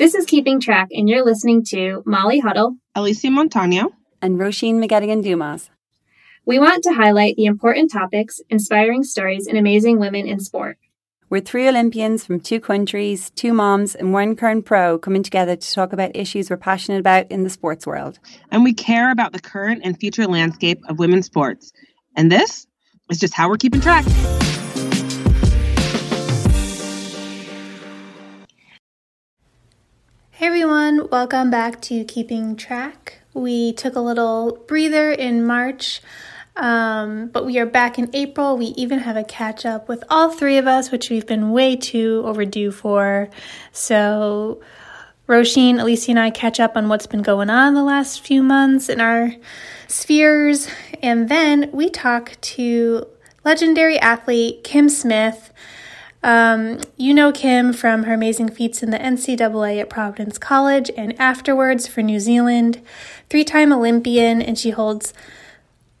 This is Keeping Track, and you're listening to Molly Huddle, Alysia Montaño, and Roisin McGettigan Dumas. We want to highlight the important topics, inspiring stories, and amazing women in sport. We're three Olympians from two countries, two moms, and one current pro coming together to talk about issues we're passionate about in the sports world. And we care about the current and future landscape of women's sports. And this is just how we're keeping track. Everyone, welcome back to Keeping Track. We took a little breather in March um, but we are back in April. We even have a catch up with all three of us, which we've been way too overdue for. So, Roisin, Alysia, and I catch up on what's been going on the last few months in our spheres. And then we talk to legendary athlete Kim Smith. Um, you know Kim from her amazing feats in the NCAA at Providence College and afterwards for New Zealand, three time Olympian, and she holds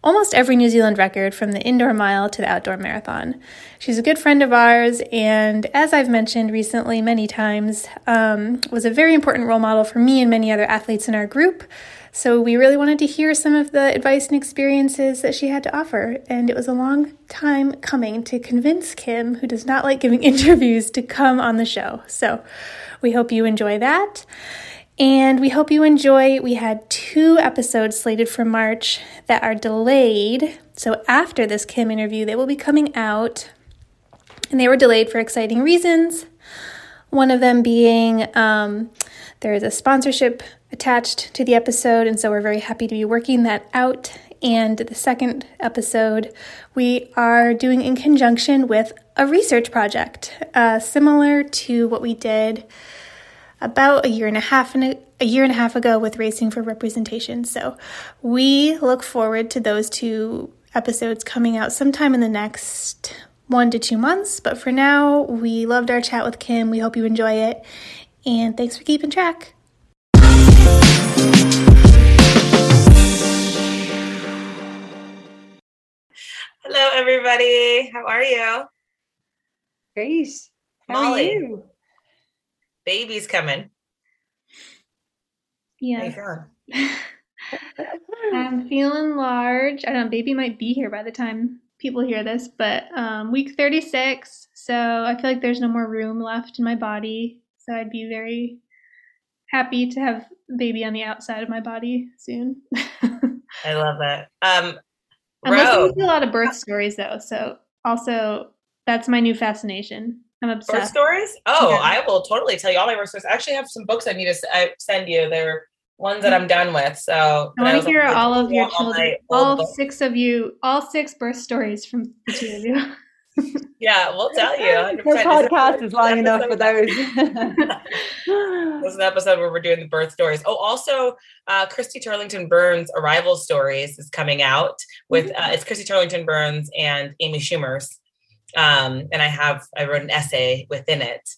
almost every New Zealand record from the indoor mile to the outdoor marathon. She's a good friend of ours, and as I've mentioned recently many times, um, was a very important role model for me and many other athletes in our group. So we really wanted to hear some of the advice and experiences that she had to offer, and it was a long time coming to convince Kim, who does not like giving interviews, to come on the show. So we hope you enjoy that. And we hope you enjoy. We had two episodes slated for March that are delayed. So after this Kim interview, they will be coming out. And they were delayed for exciting reasons. One of them being um, there is a sponsorship attached to the episode, and so we're very happy to be working that out. And the second episode, we are doing in conjunction with a research project, uh, similar to what we did about a year and a half and a, year and a half ago with Racing for Representation. So we look forward to those two episodes coming out sometime in the next one to two months. But for now, we loved our chat with Kim. We hope you enjoy it. And thanks for keeping track. Hello, everybody. How are you? Great. How Molly. are you? baby's coming. Yeah. I'm feeling large. I don't know, baby might be here by the time people hear this, but um, week 36. So I feel like there's no more room left in my body. So I'd be very happy to have baby on the outside of my body soon. I love that. Um, I'm listening to a lot of birth stories though. So also that's my new fascination. I'm obsessed. Birth stories? Oh, yeah. I will totally tell you all my birth stories. I actually have some books I need to I send you. They're ones that I'm done with. So I want to hear all of your children, all six of you, all six birth stories from the two of you. yeah, we'll tell you. The podcast is long enough for those. this is an episode where we're doing the birth stories. Oh, also, uh, Christy Turlington Burns' Arrival Stories is coming out with mm-hmm. uh, it's Christy Turlington Burns and Amy Schumer's um, and I have I wrote an essay within it.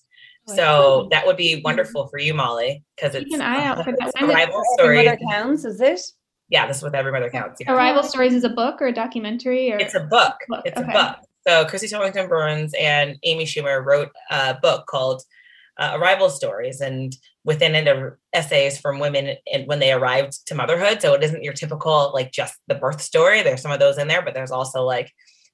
Oh, so that would be wonderful for you, Molly, because it's an eye out for that. Arrival story. Counts, is it? Yeah, this is with every mother counts. Yeah. Arrival stories is a book or a documentary, or it's a book. book. It's okay. a book. So Christy Turlington Burns and Amy Schumer wrote a book called uh, Arrival Stories, and within it are essays from women and when they arrived to motherhood. So it isn't your typical like just the birth story. There's some of those in there, but there's also like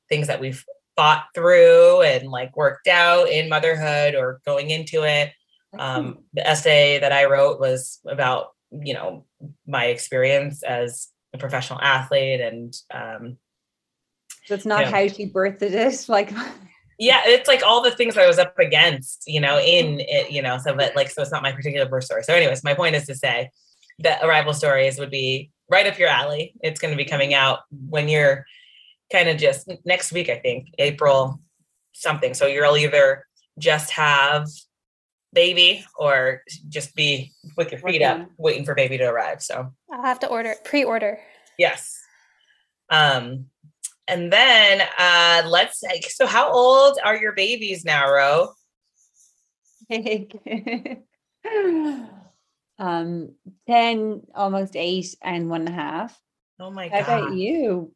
things that we've thought through and like worked out in motherhood or going into it. Um, the essay that I wrote was about, you know, my experience as a professional athlete and um so it's not you know, how she birthed it, like yeah, it's like all the things I was up against, you know, in it, you know, so that like so it's not my particular birth story. So, anyways, my point is to say that arrival stories would be right up your alley. It's going to be coming out when you're kind of just next week, I think, April something. So you'll either just have baby or just be with your feet up waiting for baby to arrive. So I'll have to order pre-order. Yes. Um and then uh let's so how old are your babies now, Ro? um 10 almost eight and one and a half oh my god how about you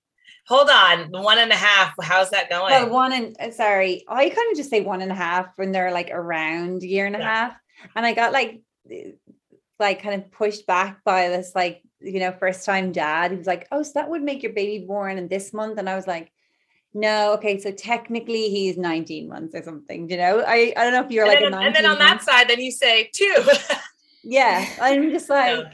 Hold on, one and a half. How's that going? Well, one and uh, sorry, I kind of just say one and a half when they're like around year and a yeah. half. And I got like like kind of pushed back by this like you know first time dad he was like oh so that would make your baby born in this month? And i was like no okay so technically he's 19 months or something you know? I i don't know if you're and like then, and then on that side then you say two yeah i'm just like Yeah.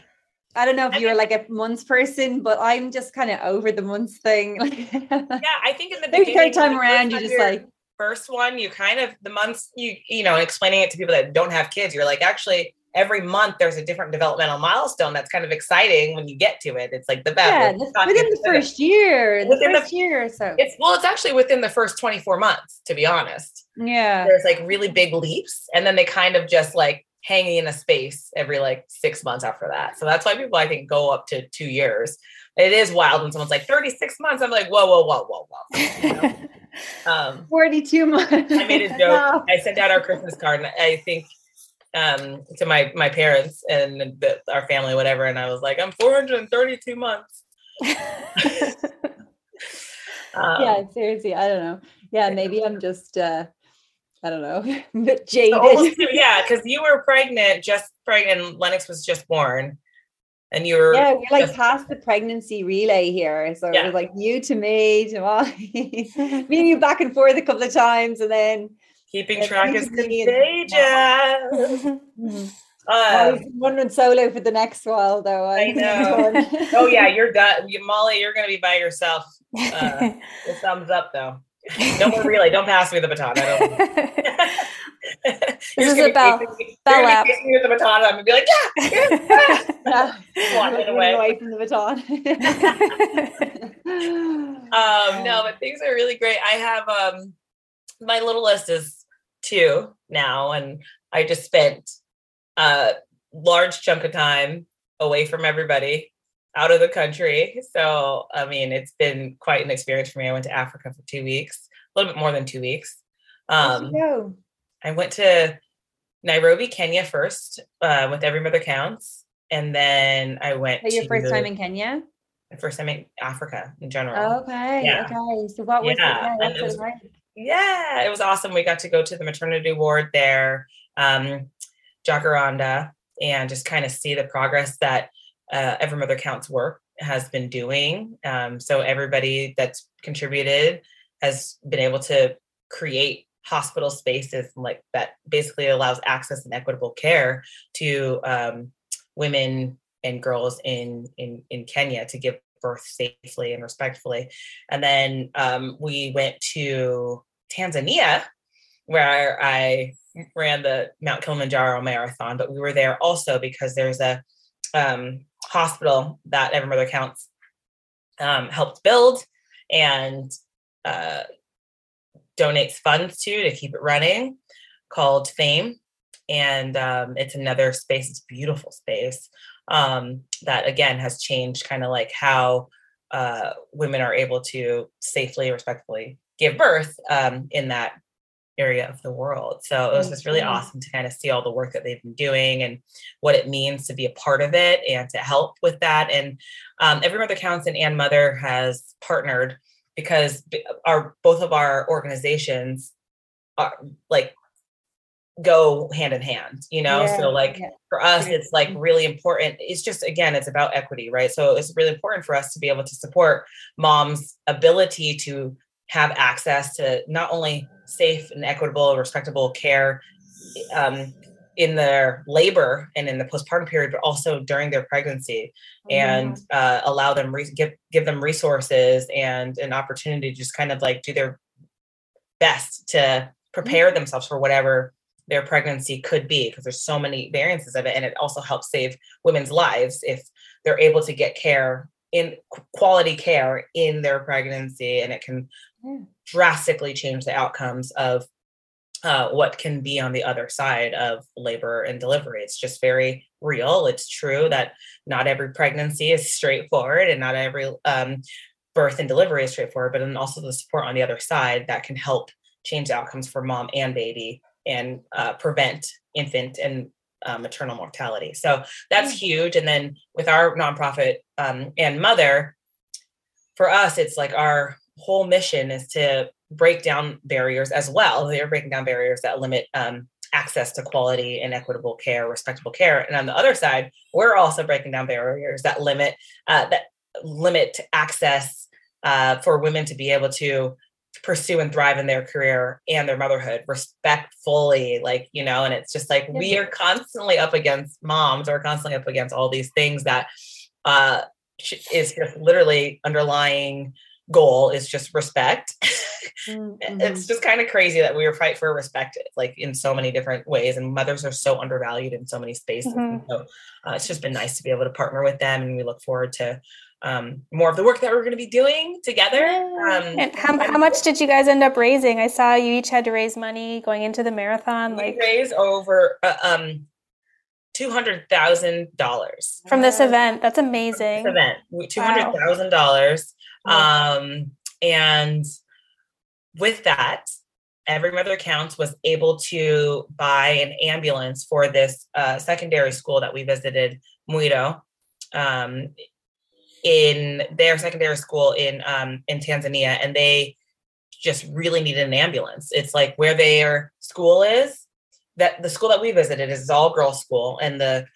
i don't know if I you're think- like a months person but i'm just kind of over the months thing. Yeah i think in the Maybe beginning third time around you're just like first one you kind of the months you you know explaining it to people that don't have kids you're like actually every month there's a different developmental milestone that's kind of exciting when you get to it. It's like the best. Yeah within the first year the Within the- first year or so. It's well it's actually within the first 24 months to be honest. Yeah. There's like really big leaps and then they kind of just like hanging in a space every like six months after that. So that's why people i think go up to two years. It is wild when someone's like 36 months. I'm like whoa whoa whoa whoa whoa you know? um 42 months. I made a joke. I sent out our Christmas card, and I think um, to my my parents and the, our family, whatever. And I was like, I'm 432 months. Um, yeah seriously i don't know yeah maybe i'm just uh i don't know almost jaded two- yeah, because you were pregnant, just pregnant. Lennox was just born, and you were yeah we're like just- past the pregnancy relay here so it was like you to me to Molly me and you back and forth a couple of times and then keeping track is contagious. I Um, was wondering solo for the next while though I know. oh yeah, you're done. You, Molly, you're gonna be by yourself. Uh, the thumbs up though. More really. Don't pass me the baton. I don't. This is a bell- bell app. Me the baton. I'm gonna be like, yeah, yeah. yeah. Walking away. away from the baton Um, no, but things are really great. I have um my little list is two now, and I just spent a large chunk of time away from everybody out of the country. So I mean it's been quite an experience for me. I went to Africa for two weeks, a little bit more than two weeks. Um go? I went to Nairobi, Kenya first, uh, with Every Mother Counts. And then I went your first time in Kenya? my first time in Africa in general. Okay, Yeah. okay. So what was Yeah, it? Yeah, and what's it it was- like? Yeah, it was awesome. We got to go to the maternity ward there, um, Jacaranda, and just kind of see the progress that uh, Every Mother Counts work has been doing. Um, so everybody that's contributed has been able to create hospital spaces like that basically allows access and equitable care to um, women and girls in in in Kenya to give birth safely and respectfully. And then um, we went to Tanzania, where I ran the Mount Kilimanjaro marathon. But we were there also because there's a um, hospital that Every Mother Counts um, helped build and uh, donates funds to to keep it running, called Fame. And um, it's another space. It's beautiful space um, that again has changed kind of like how uh, women are able to safely, respectfully give birth um, in that area of the world. So it was just really awesome to kind of see all the work that they've been doing and what it means to be a part of it and to help with that. And um, Every Mother Counts and &Mother has partnered because our both of our organizations are like go hand in hand, you know? Yeah, so like yeah. for us it's like really important it's just again it's about equity right so it's really important for us to be able to support moms ability to have access to not only safe and equitable respectable care um, in their labor and in the postpartum period but also during their pregnancy and uh, allow them re- give give them resources and an opportunity to just kind of like do their best to prepare themselves for whatever their pregnancy could be because there's so many variances of it and it also helps save women's lives if they're able to get care in quality care in their pregnancy and it can Yeah. drastically change the outcomes of uh, what can be on the other side of labor and delivery it's just very real it's true that not every pregnancy is straightforward and not every um, birth and delivery is straightforward but then also the support on the other side that can help change the outcomes for mom and baby and uh, prevent infant and uh, maternal mortality. So that's huge. And then with our nonprofit um, and mother, for us, it's like our whole mission is to break down barriers as well. They're breaking down barriers that limit um, access to quality and equitable care, respectable care. And on the other side, we're also breaking down barriers that limit uh, that limit access uh, for women to be able to pursue and thrive in their career and their motherhood respectfully like you know and it's just like we are constantly up against moms or constantly up against all these things that uh is just literally underlying goal is just respect mm-hmm. it's just kind of crazy that we are fight for respect like in so many different ways and mothers are so undervalued in so many spaces mm-hmm. so uh, it's just been nice to be able to partner with them and we look forward to um, more of the work that we're going to be doing together. Um, and how, how much did you guys end up raising? I saw you each had to raise money going into the marathon. We like raise over uh, um, two hundred thousand dollars from this event. That's amazing. This event two hundred thousand wow. dollars, um, and with that, Every Mother Counts was able to buy an ambulance for this uh, secondary school that we visited, Muito. Um, in their secondary school in um, in Tanzania, and they just really needed an ambulance. It's like where their school is. That the school that we visited is all girls school, and the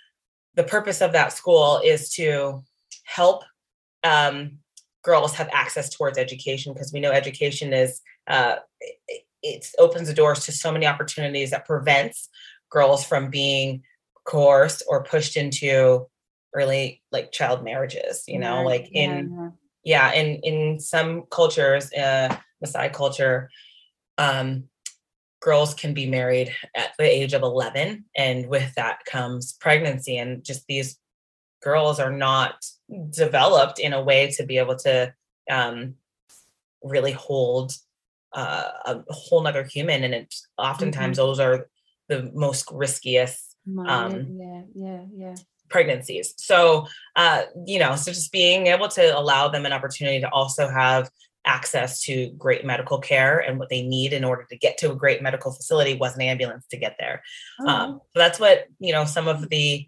the purpose of that school is to help um, girls have access towards education because we know education is uh, it, it opens the doors to so many opportunities that prevents girls from being coerced or pushed into early like child marriages you know yeah, like in yeah. yeah in in some cultures uh Maasai culture um girls can be married at the age of 11 and with that comes pregnancy and just these girls are not developed in a way to be able to um really hold uh, a whole nother human and it oftentimes mm-hmm. those are the most riskiest um yeah yeah yeah pregnancies. So, uh, you know, so just being able to allow them an opportunity to also have access to great medical care and what they need in order to get to a great medical facility was an ambulance to get there. Oh. Um, so that's what, you know, some of the,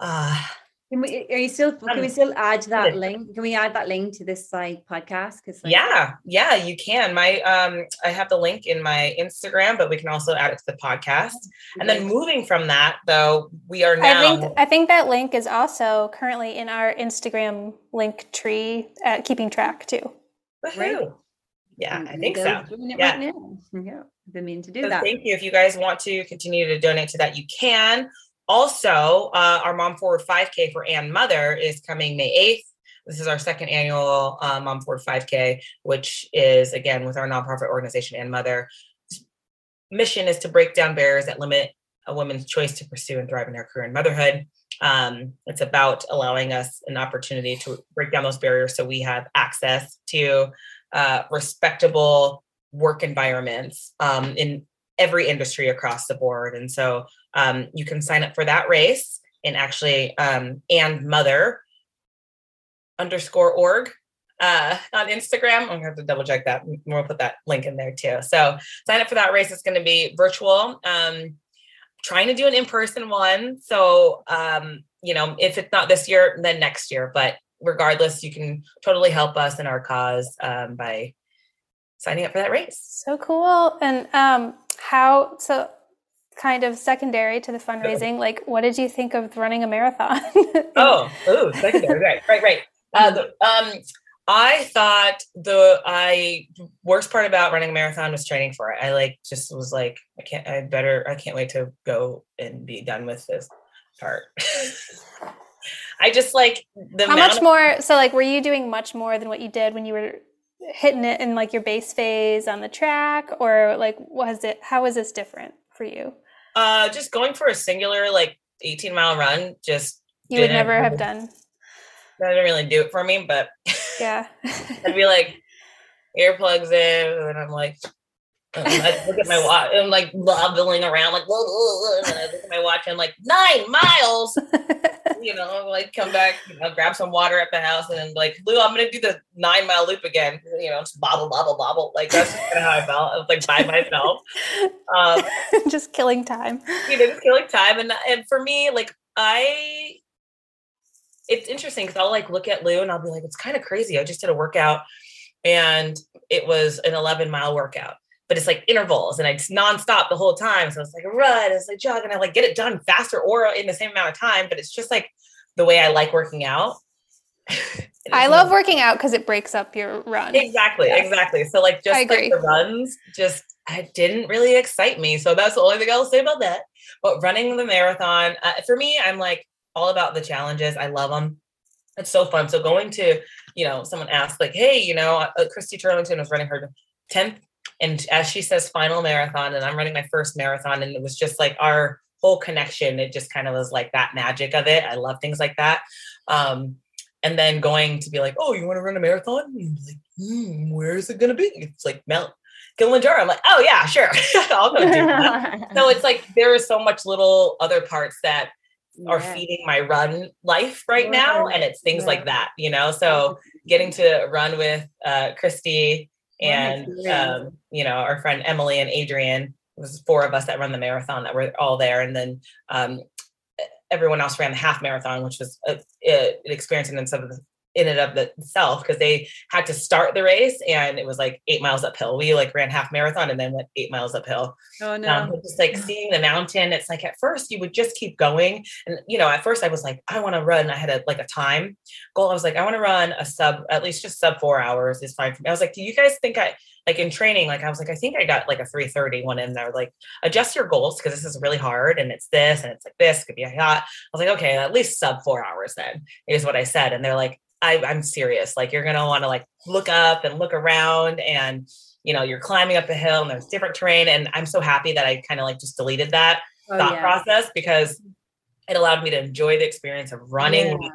uh, can we, are you still, can we still add that link? Can we add that link to this site podcast? Cause like, yeah, yeah, you can. My, um, I have the link in my Instagram, but we can also add it to the podcast. And then moving from that though, we are now. I think, I think that link is also currently in our Instagram link tree at keeping track too. Right. Yeah, I think so. yeah. Right yeah. I've been meaning to do so that. Thank you. If you guys want to continue to donate to that, you can also, uh, our Mom Forward 5K for &Mother is coming May 8th. This is our second annual uh, Mom Forward 5K, which is again with our nonprofit organization &Mother. Mission is to break down barriers that limit a woman's choice to pursue and thrive in her career and motherhood. Um, it's about allowing us an opportunity to break down those barriers so we have access to uh, respectable work environments um, in every industry across the board. And so um, you can sign up for that race and actually um, and mother underscore org uh, on Instagram. I'm gonna have to double check that. We'll put that link in there too. So sign up for that race. It's going to be virtual. Um, trying to do an in-person one. So um, you know, if it's not this year, then next year. But regardless, you can totally help us in our cause um, by signing up for that race. So cool. And um, how so kind of secondary to the fundraising like what did you think of running a marathon? Oh oh secondary right right right. Uh, the, um i thought the i worst part about running a marathon was training for it. I like just was like i can't i better i can't wait to go and be done with this part. I just like the how much of- more so like were you doing much more than what you did when you were hitting it in like your base phase on the track? Or like was it how is this different for you uh just going for a singular like 18 mile run just you would never have done. that didn't really do it for me but yeah. I'd be like earplugs in and i'm like I look at my watch. I'm like wobbling around, like whoa, whoa, I look at my watch. And I'm like nine miles. you know, like come back, you know, grab some water at the house, and like Lou, I'm gonna do the nine mile loop again. You know, just bobble, bobble, bobble. Like that's kind of how I felt. I was like by myself, um, just killing time. You know, just killing time. And and for me, like I, it's interesting because I'll like look at Lou and I'll be like, it's kind of crazy. I just did a workout, and it was an 11 mile workout but it's like intervals and it's nonstop the whole time. So it's like a run, it's like jog, and I like get it done faster or in the same amount of time. But it's just like the way I like working out. I love working out because it breaks up your run. Exactly, Yeah. exactly. So like just like the runs just I didn't really excite me. So that's the only thing I'll say about that. But running the marathon, uh, for me, I'm like all about the challenges. I love them. It's so fun. So going to, you know, someone asked like, "Hey, you know, uh, Christy Turlington was running her 10th and as she says final marathon and I'm running my first marathon and it was just like our whole connection it just kind of was like that magic of it. I love things like that. Um and then going to be like, "Oh, you want to run a marathon?" Like, hmm, where is it going to be? It's like Mount Kilimanjaro. I'm like, "Oh yeah, sure. I'll go do that." so it's like there is so much little other parts that are feeding my run life right now and it's things Yeah. like that you know so getting to run with uh christy and um you know our friend emily and adrian it was four of us that run the marathon that were all there. And then um everyone else ran the half marathon which was a, a, an experience in itself in and of itself because they had to start the race and it was like eight miles uphill. We like ran half marathon and then went eight miles uphill. Oh no. um, just like seeing the mountain it's like at first you would just keep going. And you know at first i was like i want to run. I had a like a time goal. I was like i want to run a sub at least just sub four hours is fine for me. I was like do you guys think i like in training like i was like i think i got like a 330 one in there. Like adjust your goals because this is really hard and it's this and it's like this could be a yacht. I was like okay at least sub four hours then is what i said. And they're like I, i'm serious like you're gonna want to like look up and look around and you know you're climbing up a hill and there's different terrain and i'm so happy that i kind of like just deleted that Oh, thought yeah. process because it allowed me to enjoy the experience of running Yeah.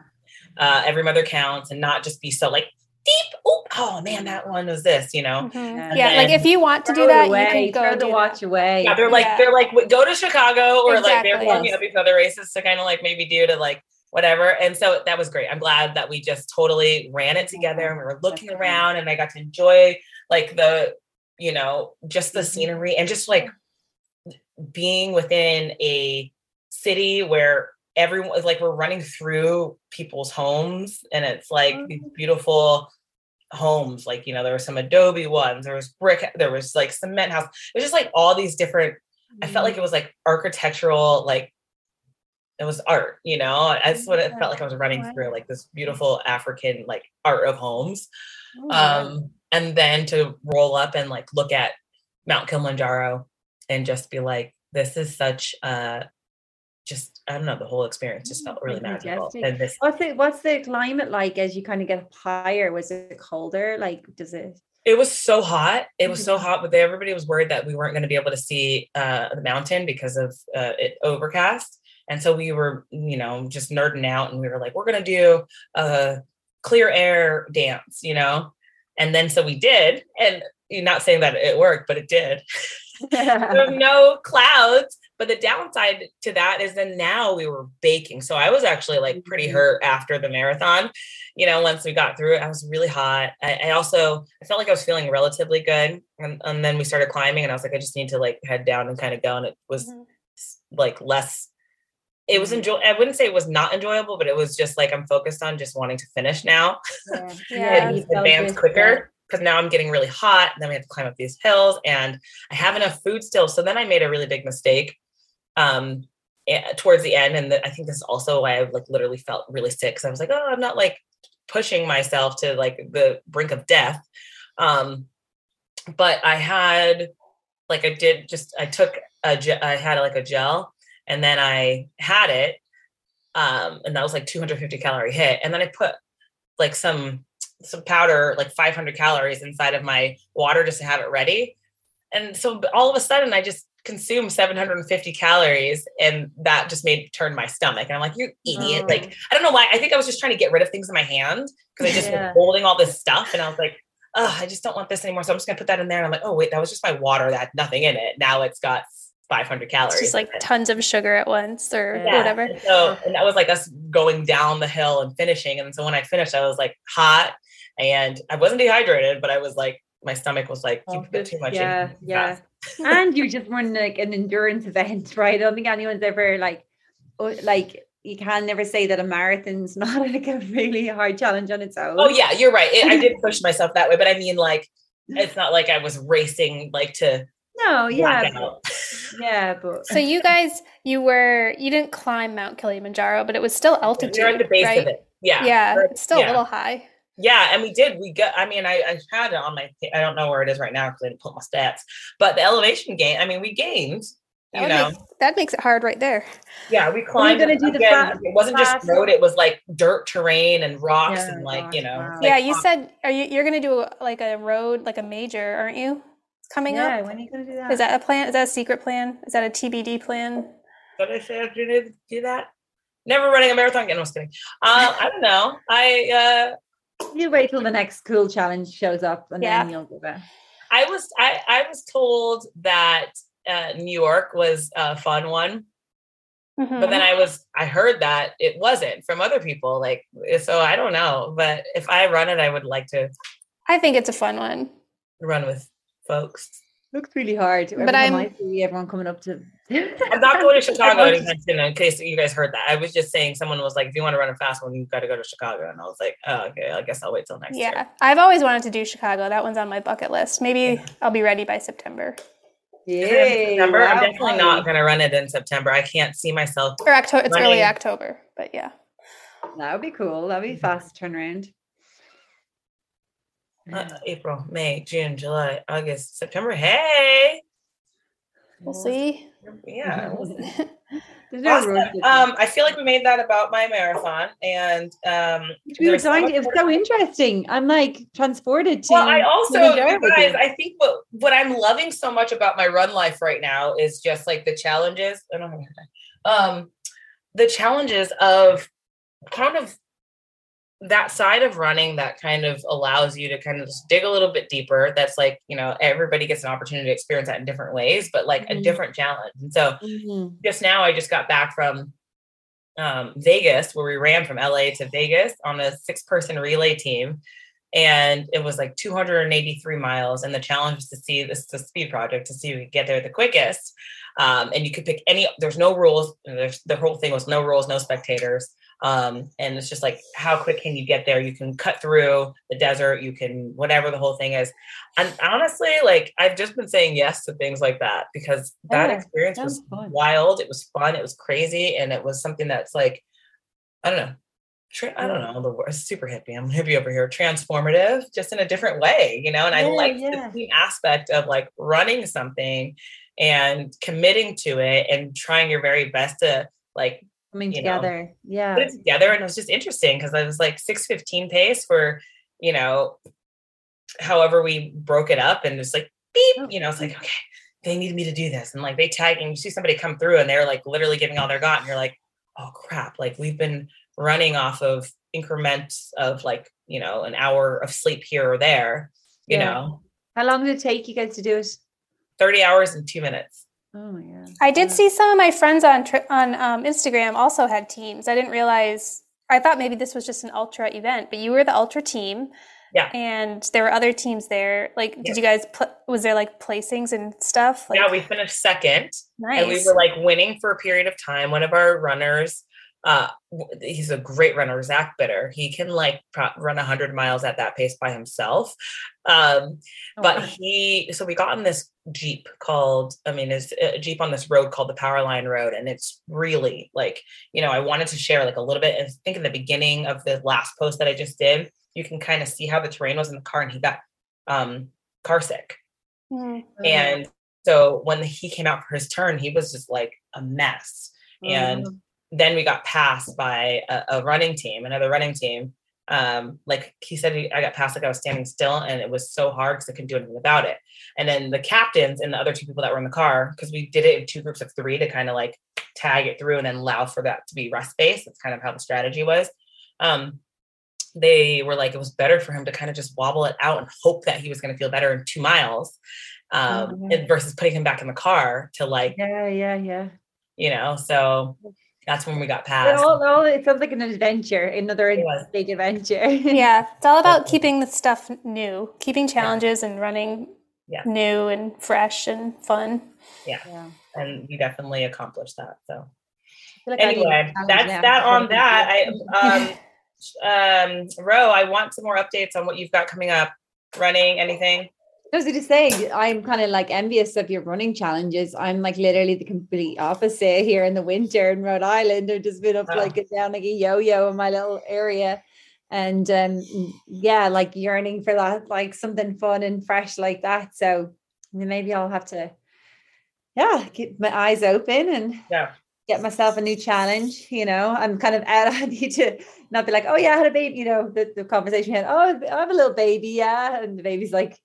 uh, every mother counts and not just be so like deep oh, oh man that one was this you know Mhm. Yeah. Yeah, like if you want to do that, away, you can go throw the do watch that. away. yeah they're like Yeah. they're like go to chicago or like they're Exactly. telling me all these other races to kind of like maybe do to like whatever. And so that was great. I'm glad that we just totally ran it together and we were looking around and i got to enjoy like the you know just the Mhm. scenery and just like being within a city where everyone is like we're running through people's homes and it's like these beautiful homes. Like you know there were some adobe ones there was brick there was like cement house. It was just like all these different i felt like it was like architectural like it was art you know that's what it felt like i was running through like this beautiful african like art of homes um and then to roll up and like look at mount kilimanjaro and just be like this is such uh just i don't know the whole experience just felt really magical this What's the what's the climate like as you kind of get up higher? Was it colder? Like, does it? it was so hot it was Mm-hmm. so hot but everybody was worried that we weren't going to be able to see uh the mountain because of uh it overcast and so we were you know just nerding out and we were like we're going to do a clear air dance you know and then so we did and you're not saying that it worked but it did no clouds. But the downside to that is then now we were baking. So I was actually like pretty Mhm. hurt after the marathon. You know, once we got through it, I was really hot. I, I also I felt like I was feeling relatively good. And, and then we started climbing and I was like, I just need to like head down and kind of go. And it was Mhm. like less it was enjoy I wouldn't say it was not enjoyable, but it was just like I'm focused on just wanting to finish now yeah, Yeah. and advance it, quicker because now I'm getting really hot. And then we have to climb up these hills, and I have enough food still. So then I made a really big mistake um, eh, towards the end, and the, I think this is also why I like literally felt really sick. Because I was like, oh, I'm not like pushing myself to like the brink of death. Um, but I had like I did just I took a ge- I had like a gel, and then I had it, um, and that was like 250 calorie hit, and then I put like some some powder like 500 calories inside of my water just to have it ready and so all of a sudden i just consumed 750 calories and that just made turn my stomach and i'm like you idiot Oh. like i don't know why i think i was just trying to get rid of things in my hand because i just Yeah. was holding all this stuff and i was like oh i just don't want this anymore so i'm just gonna put that in there and i'm like oh wait that was just my water that had nothing in it now it's got 500 calories It's just like tons of sugar at once or Yeah. whatever. And so and that was like us going down the hill and finishing. And so when I finished, I was like hot and I wasn't dehydrated, but I was like, my stomach was like, oh, you Oh, put too much yeah, in. too yeah. and you're just running like an endurance event, right? I don't think anyone's ever like, oh, like you can never say that a marathon's not like a really hard challenge on its own. Oh yeah, you're right. It, I did push myself that way, but I mean like it's not like I was racing like to No, yeah, black but, out. Yeah, but So you guys, you were you didn't climb Mount Kilimanjaro, but it was still altitude. You're at the base right? of it. Yeah. Yeah, We're- it's still yeah. a little high. Yeah, and we did. We got. I mean, I, I had it on my. I don't know where it is right now because I didn't put my stats. But the elevation gain. I mean, we gained. That, You know. make, that makes it hard right there. yeah, we climbed. gonna it do the again, fa- It wasn't just road. It was like dirt terrain and rocks Yeah, and like you know. wow. like, yeah, you said are you you're gonna do like a road like a major, aren't you? Coming yeah, up. when are you gonna do that? Is that a plan? Is that a secret plan? Is that a TBD plan? Did I say I didn't do that? Never running a marathon again. I was kidding. Uh, I don't know. I uh, you wait till the next cool challenge shows up and Yeah. then you'll do that. I was I I was told that uh, New York was a fun one. Mhm. but then I was I heard that it wasn't from other people like so I don't know but if I run it I would like to I think it's a fun one. run with folks Looks really hard. Every But I'm- I see everyone coming up to I'm not going to Chicago anytime soon in case you guys heard that I was just saying someone was like if you want to run a fast one you've got to go to Chicago and I was like oh okay I guess I'll wait till next Yeah, year Yeah, I've always wanted to do Chicago. That one's on my bucket list. Maybe I'll be ready by September Is it in Yay, September I'm definitely not going to run it in September I can't see myself or October. It's early October, but yeah. That would be cool. That'd be fast turnaround. Uh, April May June July August September hey We'll see. yeah There's no Awesome. Um, I feel like we made that about my marathon, and um, we were there's dying to- It was so interesting. I'm like transported to. Well, I also, Kilimanjaro you with guys. I think what what I'm loving so much about my run life right now is just like the challenges. I don't know, um, the challenges of kind of that side of running that kind of allows you to kind of just dig a little bit deeper. That's like you know everybody gets an opportunity to experience that in different ways, but like a Mhm. different challenge. And so Mhm. just now I just got back from um, Vegas where we ran from LA to Vegas on a six person relay team. And it was like 283 miles. And the challenge was to see this is a speed project to see who could get there the quickest. Um, and you could pick any, there's no rules. There's, the whole thing was no rules, no spectators. Um, and it's just like, how quick can you get there? You can cut through the desert, you can, whatever the whole thing is. And honestly, like I've just been saying yes to things like that because that Yeah, experience was wild. It was fun. It was crazy, and it was something that's like, I don't know. Tra- I don't know the word. Super hippie. I'm hippie over here. Transformative, just in a different way, you know. And I like yeah. the aspect of like running something and committing to it and trying your very best to like coming you know, together. Yeah. put it together and it was just interesting because I was like 615 pace for you know however we broke it up and it's like beep Oh. you know it's like okay they need me to do this and like they tag and you see somebody come through and they're like literally giving all their got and you're like oh crap like we've been running off of increments of like you know an hour of sleep here or there you Yeah. know How long did it take you guys to do it? 30 hours and two minutes Oh my god. I did Yeah. see some of my friends on on um, Instagram also had teams. I didn't realize. I thought maybe this was just an ultra event, but you were the ultra team. Yeah. And there were other teams there. Like, did you guys? Pl- was there like placings and stuff? Like, yeah we finished second nice. and we were like winning for a period of time. One of our runners, uh, he's a great runner, Zach Bitter. He can like pro- run hundred miles at that pace by himself. Um, Oh, but wow. he, so we got in this Jeep called, I mean, is a Jeep on this road called the Powerline Road. And it's really like, you know, I wanted to share like a little bit. And I think in the beginning of the last post that I just did, you can kind of see how the terrain was in the car and he got um, car sick. Mm. And so when he came out for his turn, he was just like a mess. And Oh. then we got passed by a, a running team, another running team. Um, like he said, he, I got passed like I was standing still, and it was so hard because I couldn't do anything about it. And then the captains and the other two people that were in the car, because we did it in two groups of three to kind of like tag it through and then allow for that to be rest space. That's kind of how the strategy was. Um, they were like, it was better for him to kind of just wobble it out and hope that he was going to feel better in two miles, um, Oh, yeah. and versus putting him back in the car to like, Yeah, yeah, yeah. you know. So that's when we got past. It, passed. all, all, it sounds like an adventure, another big adventure. yeah, it's all about keeping the stuff new, keeping challenges and running Yeah. new and fresh and fun. yeah. and we definitely accomplished that. So like I need a anyway, challenge that's now. that on that. I um um Ro, I want some more updates on what you've got coming up. Running anything? I was going to say, I'm kind of like envious of your running challenges. I'm like literally the complete opposite here in the winter in Rhode Island. I've just been up Wow. like down like a yo-yo in my little area. And um yeah, like yearning for that, like something fun and fresh like that. So maybe I'll have to yeah, keep my eyes open and Yeah. get myself a new challenge. You know, I'm kind of out. I need to not be like, oh yeah, I had a baby. You know, the, the conversation we had, oh, I have a little baby, yeah. And the baby's like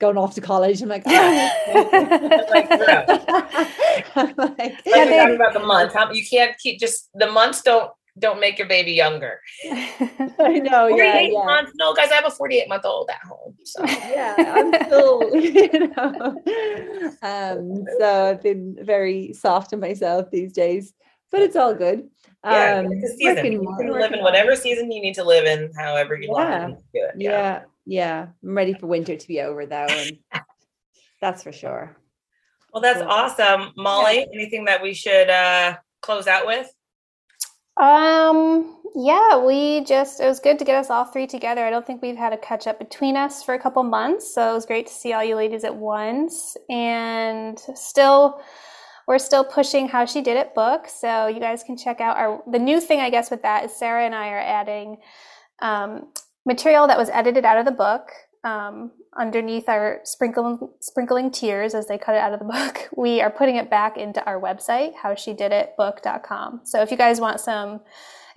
going off to college. I'm like, oh. Like. I'm like, Like we talked about the month. How, you can't keep just the months don't don't make your baby younger. I know, yeah, 48 yeah. months. No, guys, I have a 48 month old at home. So yeah, I'm still, you know. Um, so I've been very soft on myself these days, but it's all good. yeah, Um, it's a season. working You can live in whatever season you need to live in, however you Yeah. want to do it. Yeah, yeah. I'm ready for winter to be over though, and that's for sure. Well, that's Cool. awesome. Molly, anything that we should uh close out with? Um, yeah, we just, it was good to get us all three together. I don't think we've had a catch up between us for a couple months. So it was great to see all you ladies at once. And still, we're still pushing how she did it book. So you guys can check out our, the new thing, I guess, with that is Sarah and I are adding um, material that was edited out of the book. Um, underneath our sprinkling sprinkling tears as they cut it out of the book we are putting it back into our website howshediditbook.com so if you guys want some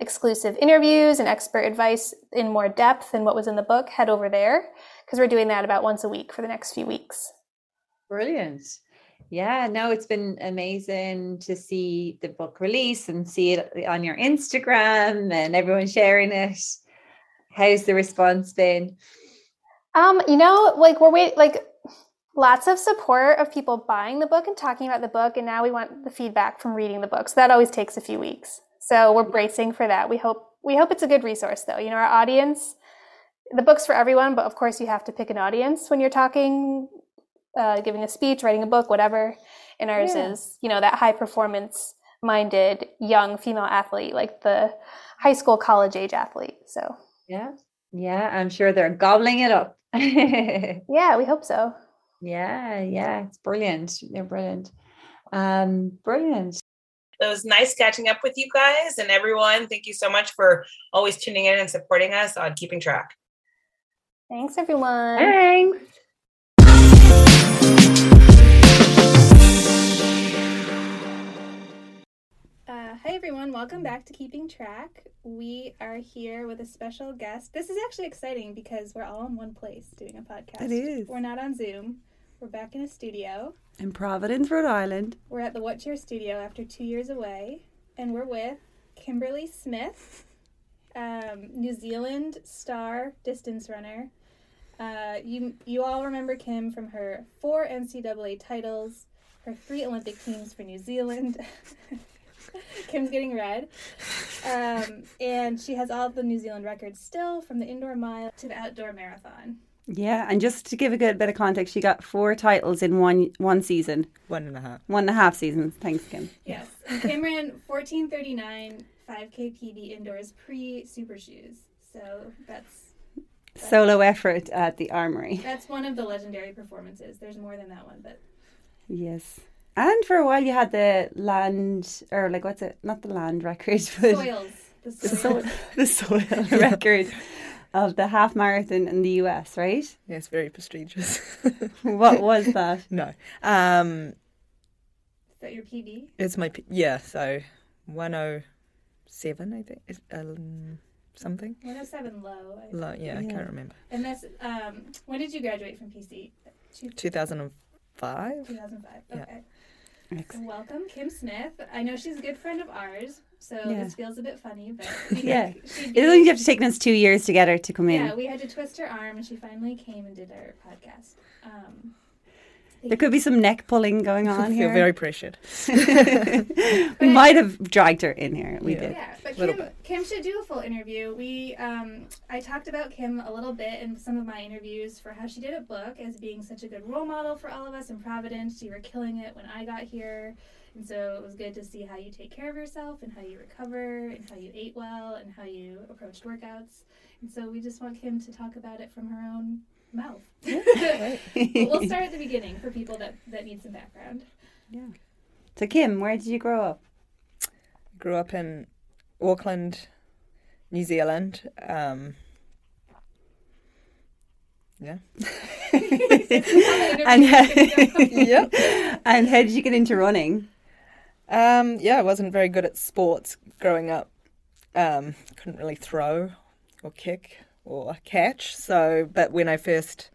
exclusive interviews and expert advice in more depth than what was in the book head over there because we're doing that about once a week for the next few weeks Brilliant. Yeah, no, it's been amazing to see the book release and see it on your Instagram and everyone sharing it. How's the response been? Um, you know, like we're wait like lots of support of people buying the book and talking about the book, and now we want the feedback from reading the book. So that always takes a few weeks. So we're bracing for that. We hope we hope it's a good resource though. You know, our audience, the book's for everyone, but of course you have to pick an audience when you're talking, uh, giving a speech, writing a book, whatever. And ours Yeah. is, you know, that high performance minded young female athlete, like the high school, college age athlete. So Yeah. Yeah, I'm sure they're gobbling it up. yeah, yeah, we hope so. Yeah. Yeah, it's brilliant. They're brilliant. Um, brilliant. It was nice catching up with you guys and everyone. Thank you so much for always tuning in and supporting us on keeping track. Thanks, everyone. Thanks. Hi everyone, welcome back to Keeping Track. We are here with a special guest. This is actually exciting because we're all in one place doing a podcast. It is. We're not on Zoom. We're back in a studio. in Providence, Rhode Island. We're at the What Cheer studio after two years away, and we're with Kimberly Smith, um, New Zealand star distance runner. Uh, you you all remember Kim from her four NCAA titles, her three Olympic teams for New Zealand. Kim's getting red. Um, and she has all the New Zealand records still from the indoor mile to the outdoor marathon. Yeah, and just to give a good bit of context, she got four titles in one one season, One and a half. one and a half seasons. Thanks, Kim. Yes. And Kim ran 1439 5K PB indoors pre super shoes. So that's Solo effort at the Armory. that's one of the legendary performances. There's more than that one, but Yes. And for a while, you had the land, or like, what's it? Not the land record, but soils. The the soil. soil, the soil record of the half marathon in the US, right? Yes, very prestigious. What was that? no. Um, Is that your PB? it's my p- yeah. So one oh seven, I think. Is um, something. 107 low. I- Lo- yeah, I can't remember. And that's um when did you graduate from PC? Two- Two thousand and five. 2005. Yeah. Okay. Excellent. Welcome, Kim Smith. I know she's a good friend of ours, so Yeah. this feels a bit funny, but Yeah. It only have to take us two years to get her to come in. Yeah, we had to twist her arm, and she finally came and did our podcast. Um, There could be some neck pulling going I on feel very pressured. we might have dragged her in here. We Yeah. did. yeah, but Little Kim, bit. Kim should do a full interview. We, um, I talked about Kim a little bit in some of my interviews for how she did it book as being such a good role model for all of us in Providence. You were killing it when I got here, and so it was good to see how you take care of yourself and how you recover and how you ate well and how you approached workouts. And so we just want Kim to talk about it from her own mouth. but we'll start at the beginning for people that, that need some background. Yeah. So Kim, where did you grow up? Grew up in Auckland, New Zealand. Um, yeah. and yep. And how did you get into running? Um, yeah, I wasn't very good at sports growing up. Um, couldn't really throw or kick or catch. So, but when I first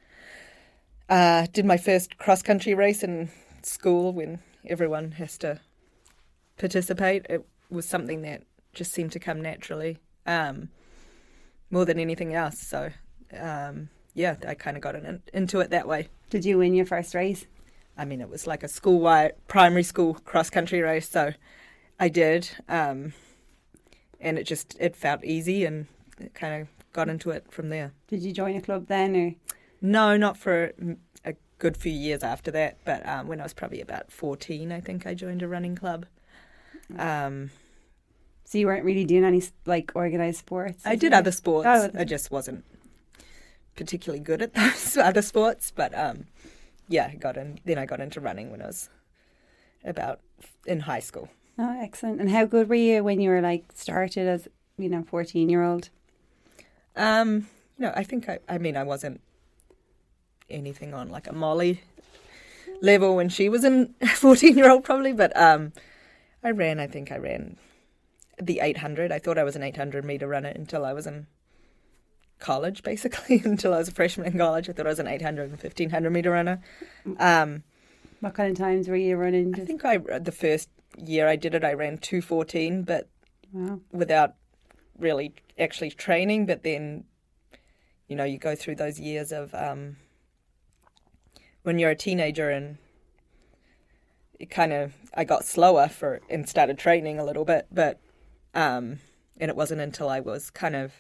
uh, did my first cross country race in school, when everyone has to participate, it was something that just seemed to come naturally, um, more than anything else. So, um, yeah, I kind of got in, into it that way. Did you win your first race? I mean, it was like a school wide primary school cross country race, so I did, um, and it just it felt easy, and it kind of got into it from there. Did you join a club then, or no? Not for a good few years after that, but um, when I was probably about fourteen, I think I joined a running club. Um, so you weren't really doing any like organized sports? I did other sports. Oh, I just wasn't particularly good at those other sports, but um, yeah, got in. Then I got into running when I was about in high school. Oh, excellent! And how good were you when you were like started as you know fourteen year old? Um, you know, I think I. I mean, I wasn't anything on like a Molly level when she was in fourteen year old probably, but um, I ran. I think I ran the eight hundred. I thought I was an eight hundred meter runner until I was in college, basically, until I was a freshman in college. I thought I was an 800 and 1500 meter runner. Um, what kind of times were you running? I think I the first year I did it, I ran 214, but wow. without really actually training. But then, you know, you go through those years of um, when you're a teenager and it kind of I got slower for and started training a little bit, but um, and it wasn't until I was kind of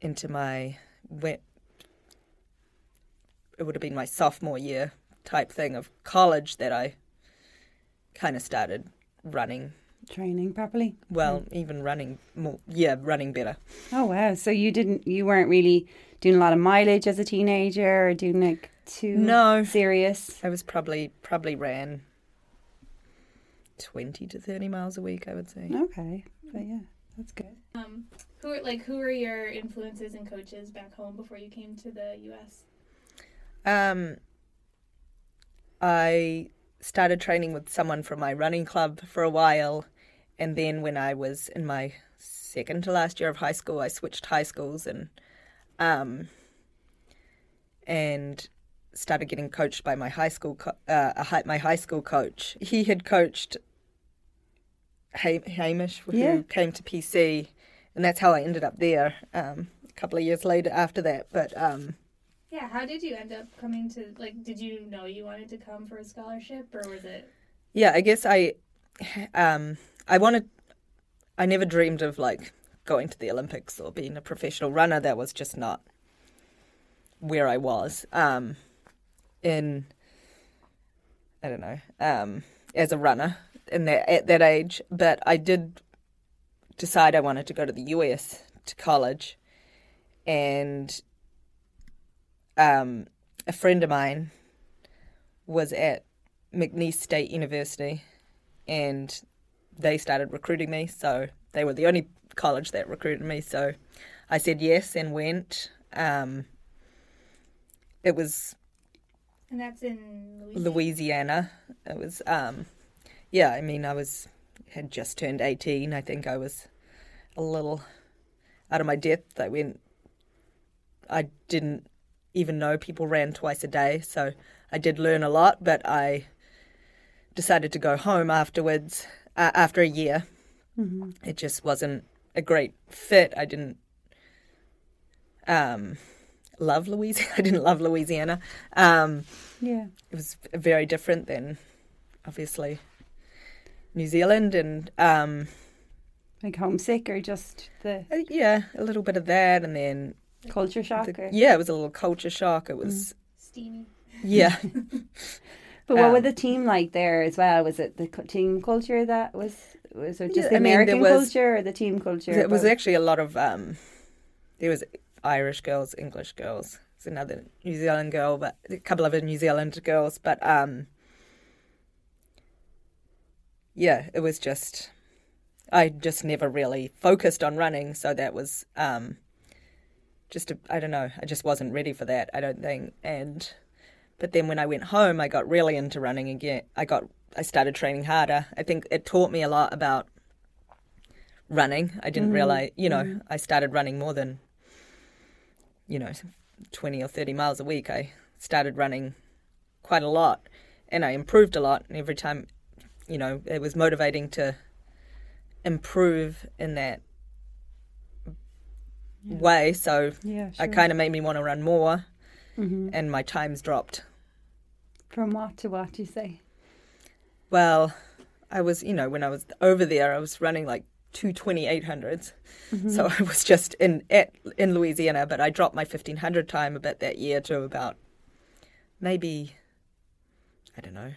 into my it would have been my sophomore year type thing of college that I kind of started running training properly? Well mm. even running more yeah running better. Oh wow. So you didn't you weren't really doing a lot of mileage as a teenager or doing like too no. serious? I was probably probably ran 20 to 30 miles a week i would say. Okay. But yeah that's good. Um who are like who were your influences and coaches back home before you came to the US? Um I started training with someone from my running club for a while and then when I was in my second to last year of high school I switched high schools and um and started getting coached by my high school co- uh, my high school coach. He had coached Hamish, who yeah. came to PC, and that's how I ended up there. Um, a couple of years later after that, but um, yeah, how did you end up coming to like? Did you know you wanted to come for a scholarship, or was it? Yeah, I guess I, um, I wanted. I never dreamed of like going to the Olympics or being a professional runner. That was just not where I was. Um, in I don't know, um, as a runner in that at that age, but I did decide I wanted to go to the US to college, and um, a friend of mine was at McNeese State University, and they started recruiting me. So they were the only college that recruited me. So I said yes and went. Um, it was. And that's in Louisiana. Louisiana. It was. Um, yeah, I mean, I was had just turned 18. I think I was a little out of my depth. I went, I didn't even know people ran twice a day. So I did learn a lot, but I decided to go home afterwards, uh, after a year. Mm-hmm. It just wasn't a great fit. I didn't um, love Louisiana. I didn't love Louisiana. Um, yeah. It was very different than, obviously, New Zealand and um, like homesick or just the uh, yeah a little bit of that and then culture shock. The, yeah, it was a little culture shock. It was mm. steamy. Yeah. but what um, was the team like there as well? Was it the team culture that was was it just yeah, the American mean, was, culture or the team culture? It was actually a lot of um, there was Irish girls, English girls. There's another New Zealand girl, but a couple of New Zealand girls. But um, yeah, it was just I just never really focused on running, so that was um, just I don't know. I just wasn't ready for that. I don't think. And but then when I went home, I got really into running again. I got I started training harder. I think it taught me a lot about running. I didn't mm-hmm. realize, you know, mm-hmm. I started running more than you know, 20 or 30 miles a week. I started running quite a lot and I improved a lot. And every time, you know, it was motivating to improve in that yeah. way. So yeah, sure. it kind of made me want to run more mm-hmm. and my times dropped. From what to what, you say? Well, I was, you know, when I was over there, I was running like two 2800s. Mm-hmm. So I was just in at, in Louisiana, but I dropped my 1500 time a bit that year to about maybe, I don't know,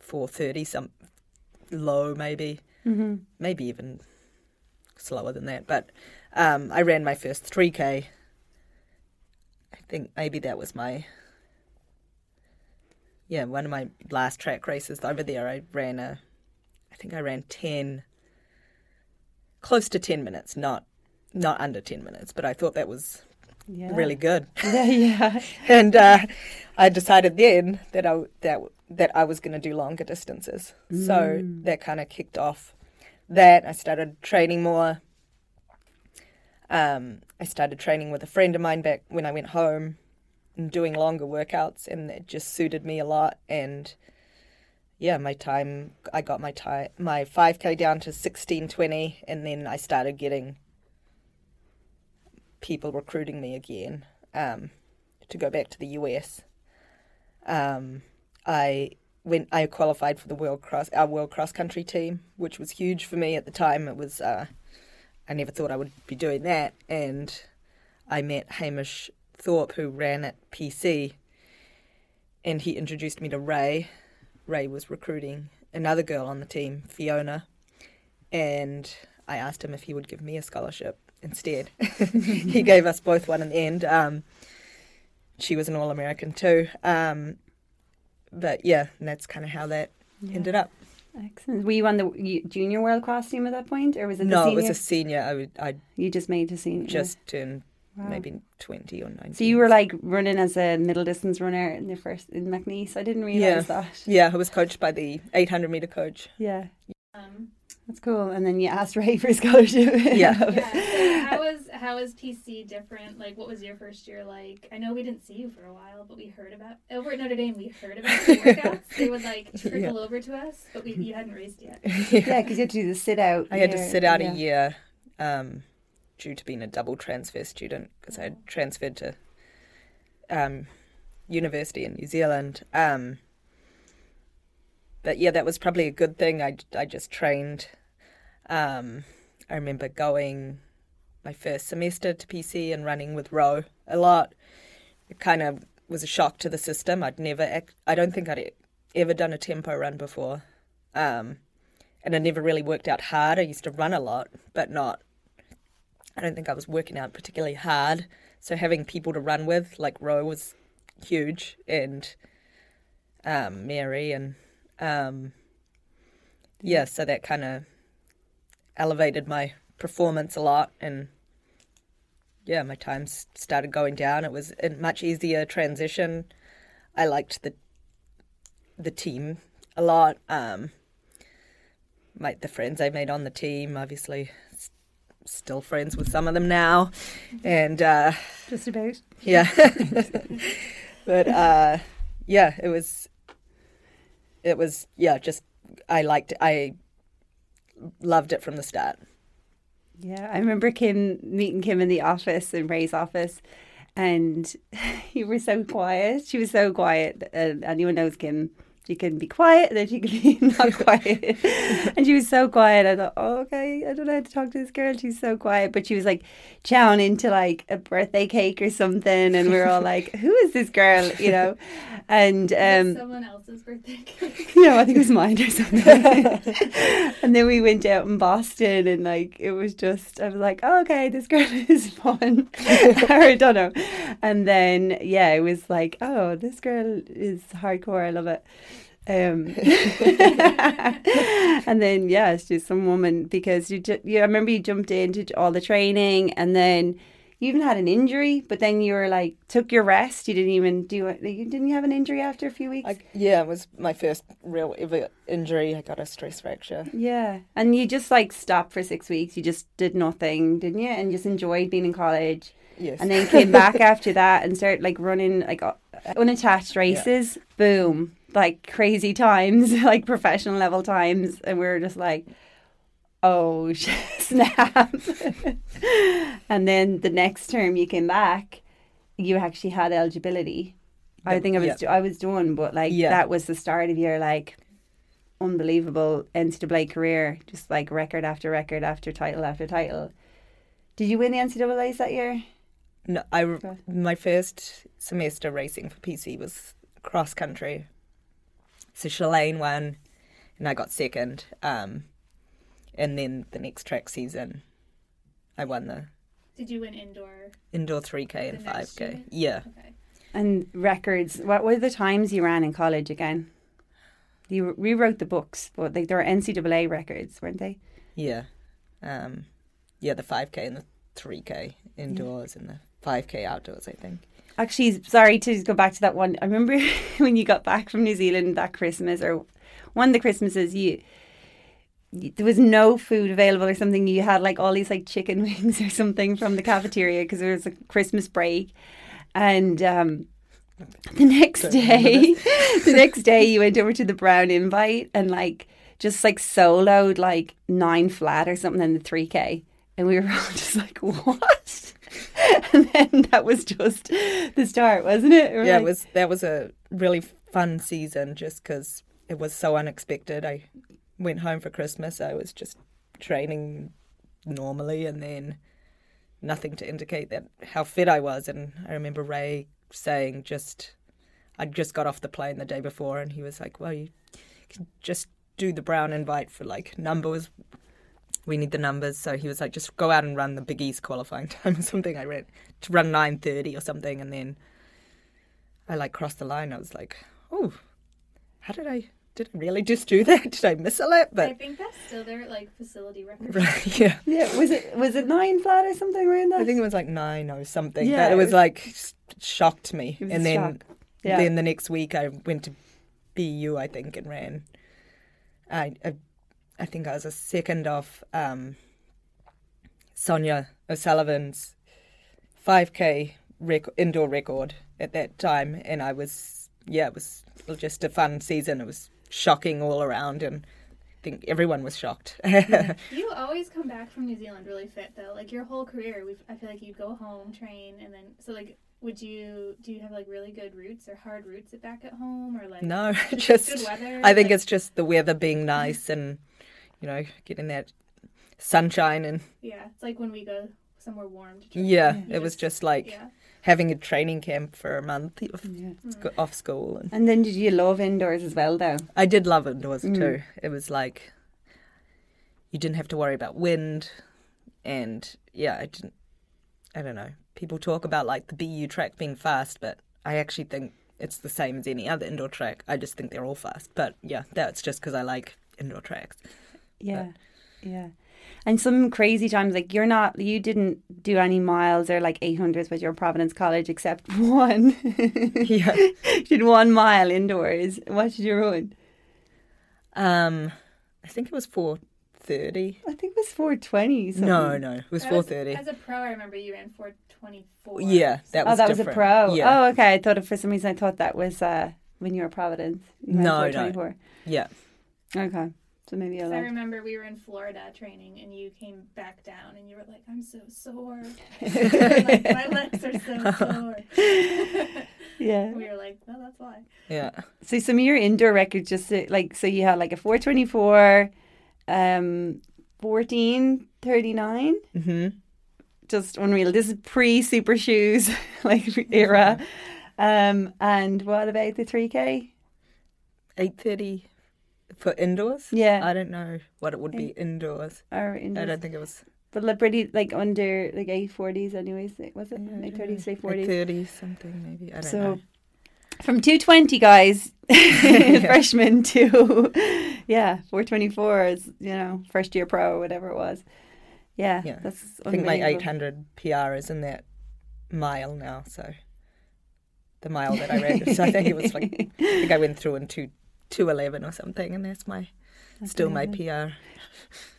430, some low maybe, mm-hmm. maybe even slower than that. But um, I ran my first 3K. I think maybe that was my yeah, one of my last track races over there, I ran a, I think I ran 10, close to 10 minutes, not, not under 10 minutes, but I thought that was yeah. really good. Yeah, yeah. and uh, I decided then that I, that, that I was going to do longer distances. Mm. So that kind of kicked off that. I started training more. Um, I started training with a friend of mine back when I went home and doing longer workouts, and it just suited me a lot. And yeah, my time, I got my time, my 5K down to 1620, and then I started getting people recruiting me again um, to go back to the US. Um, I went, I qualified for the world cross, our world cross country team, which was huge for me at the time. It was, uh, I never thought I would be doing that, and I met Hamish Thorpe, who ran at PC, and he introduced me to Ray. Ray was recruiting another girl on the team, Fiona, and I asked him if he would give me a scholarship instead. he gave us both one in the end. Um, she was an All American too. Um, but yeah, that's kind of how that yeah. ended up. Excellent. Were you on the junior world cross team at that point, or was it? no, it was a senior. I would. I. You just made a senior. Just turned Wow. maybe 20 or 19. So you were like running as a middle distance runner in the first in McNeese. I didn't realize yeah. that. Yeah, I was coached by the 800 meter coach. Yeah. Um, That's cool. And then you asked Ray for a scholarship. yeah. yeah. How was how was PC different? Like, what was your first year like? I know we didn't see you for a while, but we heard about over at Notre Dame. We heard about the workouts. they would like trickle yeah. over to us, but we you hadn't raced yet. yeah, because you had to do the sit out. I had to sit out yeah. a year. Um, due to being a double transfer student because I had transferred to um, university in New Zealand. Um, but yeah, that was probably a good thing. I, I just trained. Um, I remember going my first semester to PC and running with Ro a lot. It kind of was a shock to the system. I'd never, I don't think I'd ever done a tempo run before. Um, and I never really worked out hard. I used to run a lot, but not I don't think I was working out particularly hard. So having people to run with, like Ro, was huge, and um, Mary, and um, yeah, so that kind of elevated my performance a lot, and yeah, my times started going down. It was a much easier transition. I liked the the team a lot. Um, my the friends I made on the team, obviously, still friends with some of them now, and uh, just about yeah. but uh, yeah, it was it was yeah. Just I liked I loved it from the start. Yeah, I remember Kim meeting Kim in the office in Ray's office, and you were so quiet. She was so quiet. Uh, anyone knows Kim She can be quiet, and then she can be not quiet. and she was so quiet. I thought, oh, okay, I don't know how to talk to this girl. She's so quiet, but she was like chowing into like a birthday cake or something, and we are all like, who is this girl? You know, and um, someone else's birthday cake. no, I think it was mine or something. and then we went out in Boston, and like it was just, I was like, oh, okay, this girl is fun. I don't know. And then yeah, it was like, oh, this girl is hardcore. I love it. Um, and then yeah, it's just some woman because you, you I remember you jumped into all the training and then you even had an injury, but then you were like took your rest. You didn't even do it. You didn't you have an injury after a few weeks? I, yeah, it was my first real ever injury. I got a stress fracture. Yeah, and you just like stopped for six weeks. You just did nothing, didn't you? And just enjoyed being in college. Yes. And then came back after that and started like running like unattached races. Yeah. Boom, like crazy times, like professional level times, and we were just like, oh snap! and then the next term you came back, you actually had eligibility. I think I was yeah. I was done, but like yeah. that was the start of your like unbelievable NCAA career, just like record after record after title after title. Did you win the NCAA's that year? No, I my first semester racing for PC was cross country. So Shalane won, and I got second. Um, and then the next track season, I won the. Did you win indoor? Indoor three k and five k. Yeah. Okay. And records. What were the times you ran in college again? You rewrote the books, but like there were NCAA records, weren't they? Yeah, um, yeah, the five k and the three k indoors yeah. and the 5k outdoors, I think. Actually, sorry to go back to that one. I remember when you got back from New Zealand that Christmas, or one of the Christmases, you there was no food available or something. You had like all these like chicken wings or something from the cafeteria because there was a Christmas break, and um, the next day, the next day you went over to the Brown Invite and like just like soloed like nine flat or something in the three k, and we were all just like, what? and then that was just the start, wasn't it? yeah, it was. That was a really fun season, just because it was so unexpected. I went home for Christmas. I was just training normally, and then nothing to indicate that how fit I was. And I remember Ray saying, "Just, I just got off the plane the day before, and he was like, well, you can just." do the brown invite for like numbers we need the numbers. So he was like, just go out and run the Big East qualifying time or something. I read to run nine thirty or something, and then I like crossed the line. I was like, oh, how did I? Did I really just do that? Did I miss a lap? But I think that's still their like facility record. Right, yeah, yeah. Was it was it nine flat or something around that? I think it was like nine or something. Yeah, but it was, like shocked me. and then yeah. then the next week I went to BU, I think, and ran. I, I I think I was a second off um, Sonia O'Sullivan's 5K rec- indoor record at that time. And I was, yeah, it was just a fun season. It was shocking all around. And I think everyone was shocked. you always come back from New Zealand really fit, though. Like your whole career, I feel like you go home, train, and then, so like, would you do you have like really good roots or hard routes back at home or like no just, just i think like, it's just the weather being nice and you know, getting that sunshine and yeah, it's like when we go somewhere warm. yeah, it just, was just like yeah. having a training camp for a month off, yeah. off school. And, and then did you love indoors as well, though? I did love indoors mm. too. It was like you didn't have to worry about wind, and yeah, I didn't. I don't know. People talk about like the BU track being fast, but I actually think it's the same as any other indoor track. I just think they're all fast. But yeah, that's just because I like indoor tracks. Yeah. But. Yeah. And some crazy times, like you're not, you didn't do any miles or like 800s with your Providence College except one. yeah. did one mile indoors. What did you run? Um, I think it was 430. I think it was 420. No, no, it was 430. As a pro, I remember you ran 424. Yeah, that was Oh, that different. was a pro. Yeah. Oh, okay. I thought for some reason I thought that was uh, when you were Providence. You no, no. Yeah. Okay. So maybe I, I remember we were in Florida training, and you came back down, and you were like, "I'm so sore. like, my legs are so sore." yeah, Yeah. We were like, well, that's why. Yeah. So some of your indoor records, just to, like so, you had like a four twenty four, um, fourteen thirty nine. hmm Just unreal. This is pre super shoes like era. Um, and what about the three k? Eight thirty for indoors. Yeah. I don't know what it would be indoors. Or I don't think it was But like pretty like under like eight forties, anyways. Was it Yeah, eight thirties, eight forties? thirty something maybe. I don't So know. From two twenty guys, freshman to yeah, four twenty four is you know first year pro or whatever it was. Yeah, Yeah. that's I think my eight hundred PR is in that mile now. So the mile that I ran. so I think it was like I think I went through in two two eleven or something, and that's my still my PR.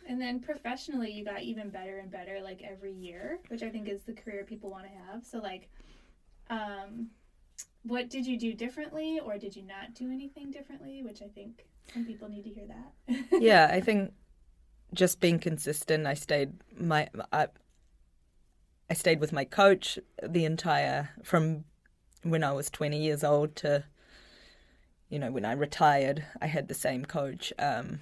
And then professionally, you got even better and better like every year, which I think is the career people want to have. So, like, um, what did you do differently, or did you not do anything differently? Which I think some people need to hear that. yeah, I think just being consistent. I stayed my I, I stayed with my coach the entire from when I was twenty years old to you know when I retired. I had the same coach. Um,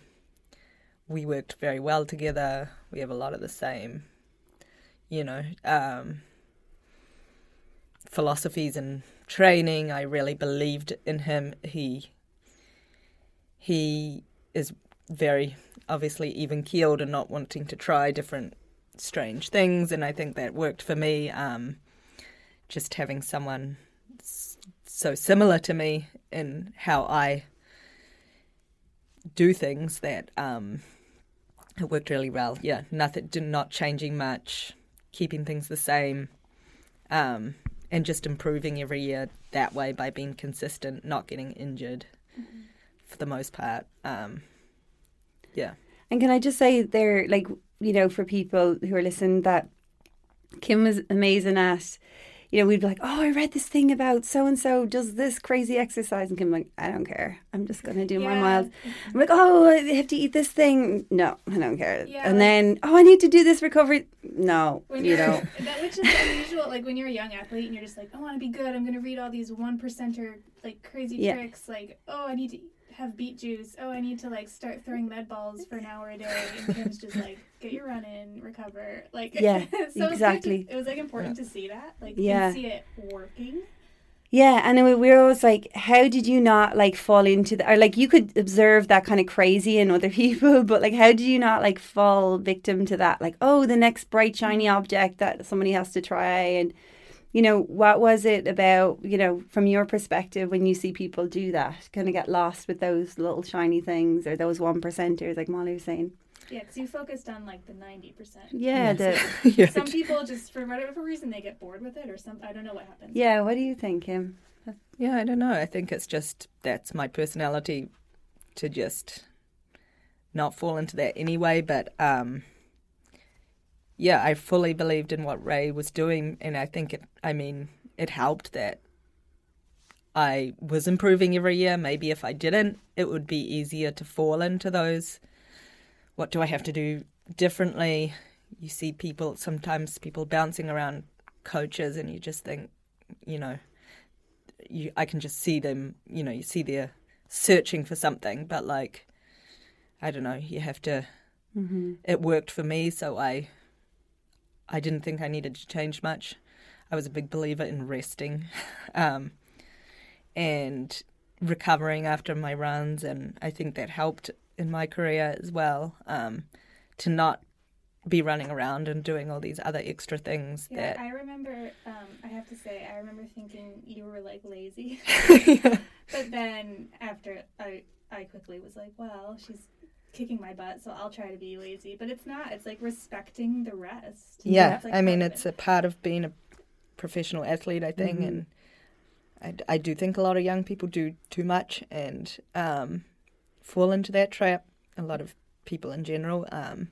we worked very well together. We have a lot of the same, you know, um, philosophies and training. I really believed in him. He he is very obviously even keeled and not wanting to try different strange things, and I think that worked for me. Um, just having someone so similar to me in how I do things that um, it worked really well. Yeah, nothing, not changing much, keeping things the same, um, and just improving every year that way by being consistent, not getting injured for the most part. Um, yeah. And can I just say there, like, you know, for people who are listening, that Kim was amazing at, you know, we'd be like, oh, I read this thing about so and so does this crazy exercise. And Kim, like, I don't care. I'm just going to do my miles. I'm like, oh, I have to eat this thing. No, I don't care. Yeah, and like- then, oh, I need to do this recovery. No, you know. that which is unusual like when you're a young athlete and you're just like i want to be good i'm gonna read all these one percenter like crazy Yeah. tricks like oh i need to have beet juice oh i need to like start throwing med balls for an hour a day and kim's just like get your run in recover like Yeah, so it was to- exactly. it was like important to see that like Yeah. see it working Yeah, and we we were always like, how did you not like fall into the, or like you could observe that kind of crazy in other people, but like how did you not like fall victim to that? Like, oh, the next bright shiny mm-hmm. object that somebody has to try, and you know, what was it about, you know, from your perspective when you see people do that, kind of get lost with those little shiny things or those one percenters, like Molly was saying. yeah because you focused on like the 90% Yeah, the yeah. some people just for whatever reason they get bored with it or some i don't know what happens yeah. What do you think, Kim? Yeah, I don't know. I think it's just that's my personality to just not fall into that anyway. But um, yeah, I fully believed in what Ray was doing, and I think it. I mean, it helped that I was improving every year. Maybe if I didn't, it would be easier to fall into those. What do I have to do differently? You see people sometimes people bouncing around coaches, and you just think, you know, you I can just see them, you know, you see they're searching for something, but like I don't know, you have to mm-hmm. it worked for me, so I I didn't think I needed to change much. I was a big believer in resting. Um and recovering after my runs and I think that helped in my career as well. Um to not be running around and doing all these other extra things Yeah, that I remember. Um, I have to say, I remember thinking you were like lazy, but then after I, I quickly was like, well, she's kicking my butt, so I'll try to be lazy. But it's not. It's like respecting the rest. Yeah, like, I mean, it's it. a part of being a professional athlete, I think, and I, I do think a lot of young people do too much and um, fall into that trap. A lot of people in general, um,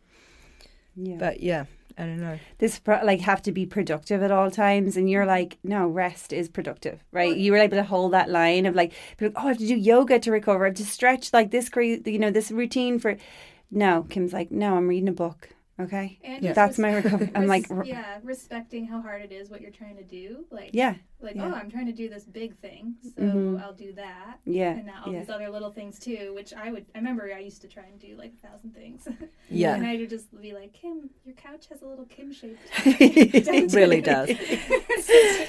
Yeah. but yeah, I don't know. this like have to be productive at all times and you're like no rest is productive right you were able to hold that line of like, like oh i have to do yoga to recover i have to stretch like this crazy you know this routine for no kim's like no i'm reading a book Okay. And Yeah. That's my recovery. I'm like, res- yeah, respecting how hard it is what you're trying to do. Like, yeah, like yeah. oh, I'm trying to do this big thing, so Mhm. I'll do that. yeah, And now all yeah. these other little things too, which I would. I remember I used to try and do like a thousand things. Yeah. and I would just be like, Kim, your couch has a little Kim shape. It really does.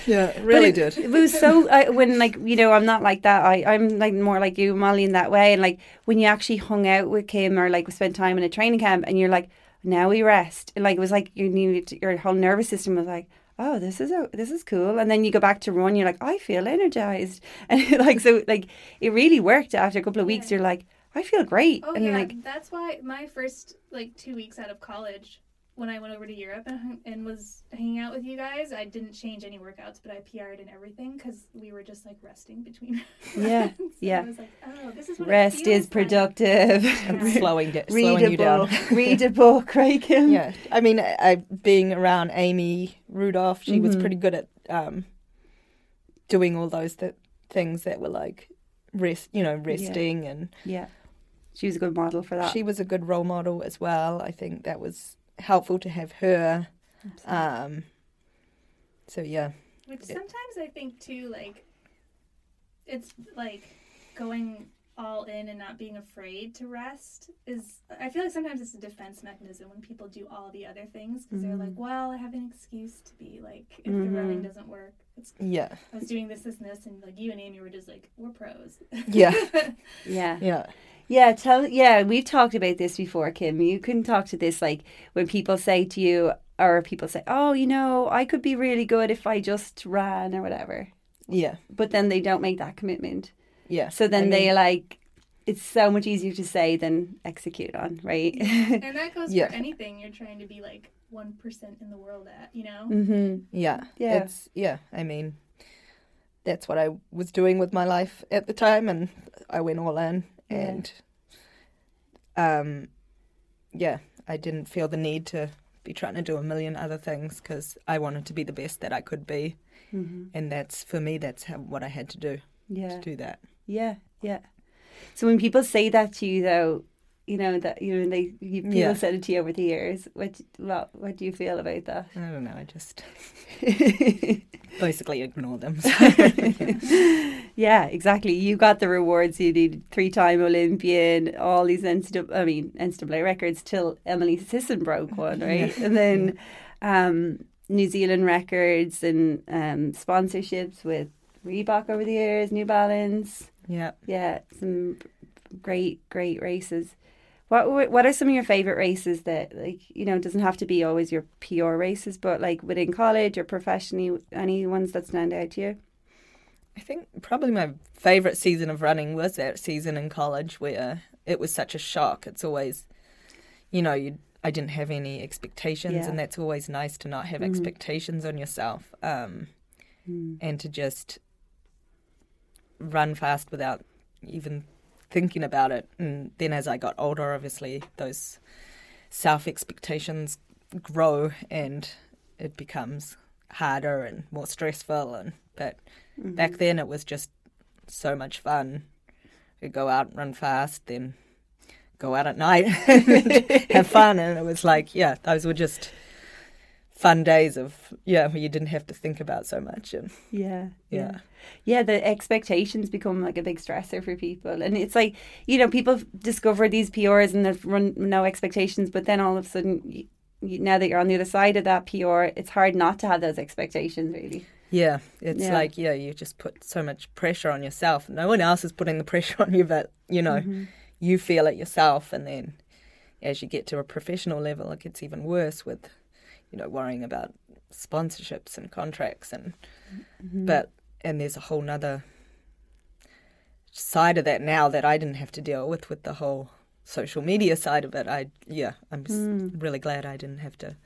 Yeah, it really but it, did. It was so I, when like you know I'm not like that. I I'm like more like you, Molly, in that way. And like when you actually hung out with Kim or like we spent time in a training camp, and you're like, now we rest. And like it was like you needed to- your whole nervous system was like. Oh, this is a, this is cool, and then you go back to run. You're like, I feel energized, and like so, like it really worked. After a couple of weeks, Yeah. you're like, I feel great, Oh and yeah, like, that's why my first like two weeks out of college, when I went over to Europe and, hung- and was hanging out with you guys, I didn't change any workouts, but I PR'd and everything because we were just like resting between. Yeah, runs. And yeah. I was like, oh, this is what it rest feels is like. productive. And Yeah. slowing, da- read slowing you down. book, read a book, right, Kim? Yeah, I mean, I, I being around Amy Rudolph, she was Mhm. pretty good at um, doing all those th- things that were like rest, you know, resting, and yeah. She was a good model for that. she was a good role model as well. I think that was helpful to have her. Um, so yeah, Which sometimes I think too, like, it's like going all in and not being afraid to rest is. I feel like sometimes it's a defense mechanism when people do all the other things because they're like, well, I have an excuse to be like, if the running doesn't work, it's, yeah, I was doing this, this, and this, and like you and Amy were just like, we're pros. Yeah. yeah. yeah, Yeah, tell yeah, we've talked about this before, Kim. You can talk to this like when people say to you or people say, "Oh, you know, I could be really good if I just ran or whatever." yeah, But then they don't make that commitment. yeah. So then I they like it's so much easier to say than execute on, right? and that goes Yeah. for anything you're trying to be like one percent in the world at, you know. mhm. yeah, Yeah. It's yeah. I mean, that's what I was doing with my life at the time, and I went all in, Yeah. And um, yeah, I didn't feel the need to be trying to do a million other things because I wanted to be the best that I could be, Mhm. and that's for me. That's how, what I had to do Yeah. to do that. Yeah, yeah. So when people say that to you, though, you know that you know they you, people Yeah. said it to you over the years. What what what do you feel about that? I don't know. I just basically ignore them. yeah, exactly. You got the rewards you needed. Three-time Olympian, all these NCAA, I mean NCAA records till Emily Sisson broke one, right? And then um, New Zealand records and um, sponsorships with Reebok over the years, New Balance. yeah. Yeah, some great, great races. What what are some of your favorite races that like you know it doesn't have to be always your PR races, but like within college or professionally, any ones that stand out to you? I think probably my favorite season of running was that season in college where it was such a shock. It's always, you know, you I didn't have any expectations, Yeah. and that's always nice to not have Mhm. expectations on yourself, um, Mm. and to just run fast without even thinking about it. And then as I got older, obviously those self expectations grow, and it becomes harder and more stressful. And but Mm-hmm. back then it was just so much fun. We'd go out and run fast, then go out at night and have fun. And it was like, yeah, those were just fun days of, yeah, where you didn't have to think about so much. And Yeah, yeah, yeah. The expectations become like a big stressor for people, and it's like you know people discover these PRs and they've run no expectations, but then all of a sudden. You, you, now that you're on the other side of that PR, it's hard not to have those expectations, really. yeah, it's Yeah. like, yeah, you just put so much pressure on yourself. No one else is putting the pressure on you, but, you know, Mm-hmm. you feel it yourself. And then as you get to a professional level, it gets even worse with, you know, worrying about sponsorships and contracts and Mm-hmm. but and there's a whole nother side of that now that I didn't have to deal with with the whole social media side of it. I yeah, I'm Mm. really glad I didn't have to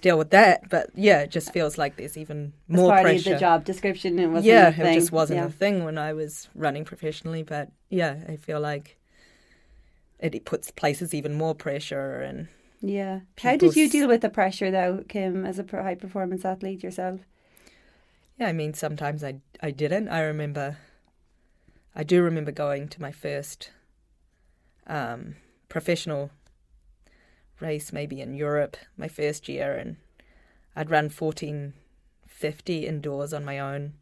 deal with that. But yeah, it just feels like there's even more As part pressure. the job description, it wasn't yeah, a thing. it just wasn't yeah. a thing when I was running professionally. But yeah, I feel like it, it puts places even more pressure and Yeah. How did you deal with the pressure though, Kim, as a high performance athlete yourself? Yeah, I mean, sometimes I I didn't. I remember, I do remember going to my first um, professional race maybe in Europe my first year, and I'd run fourteen fifty indoors on my own,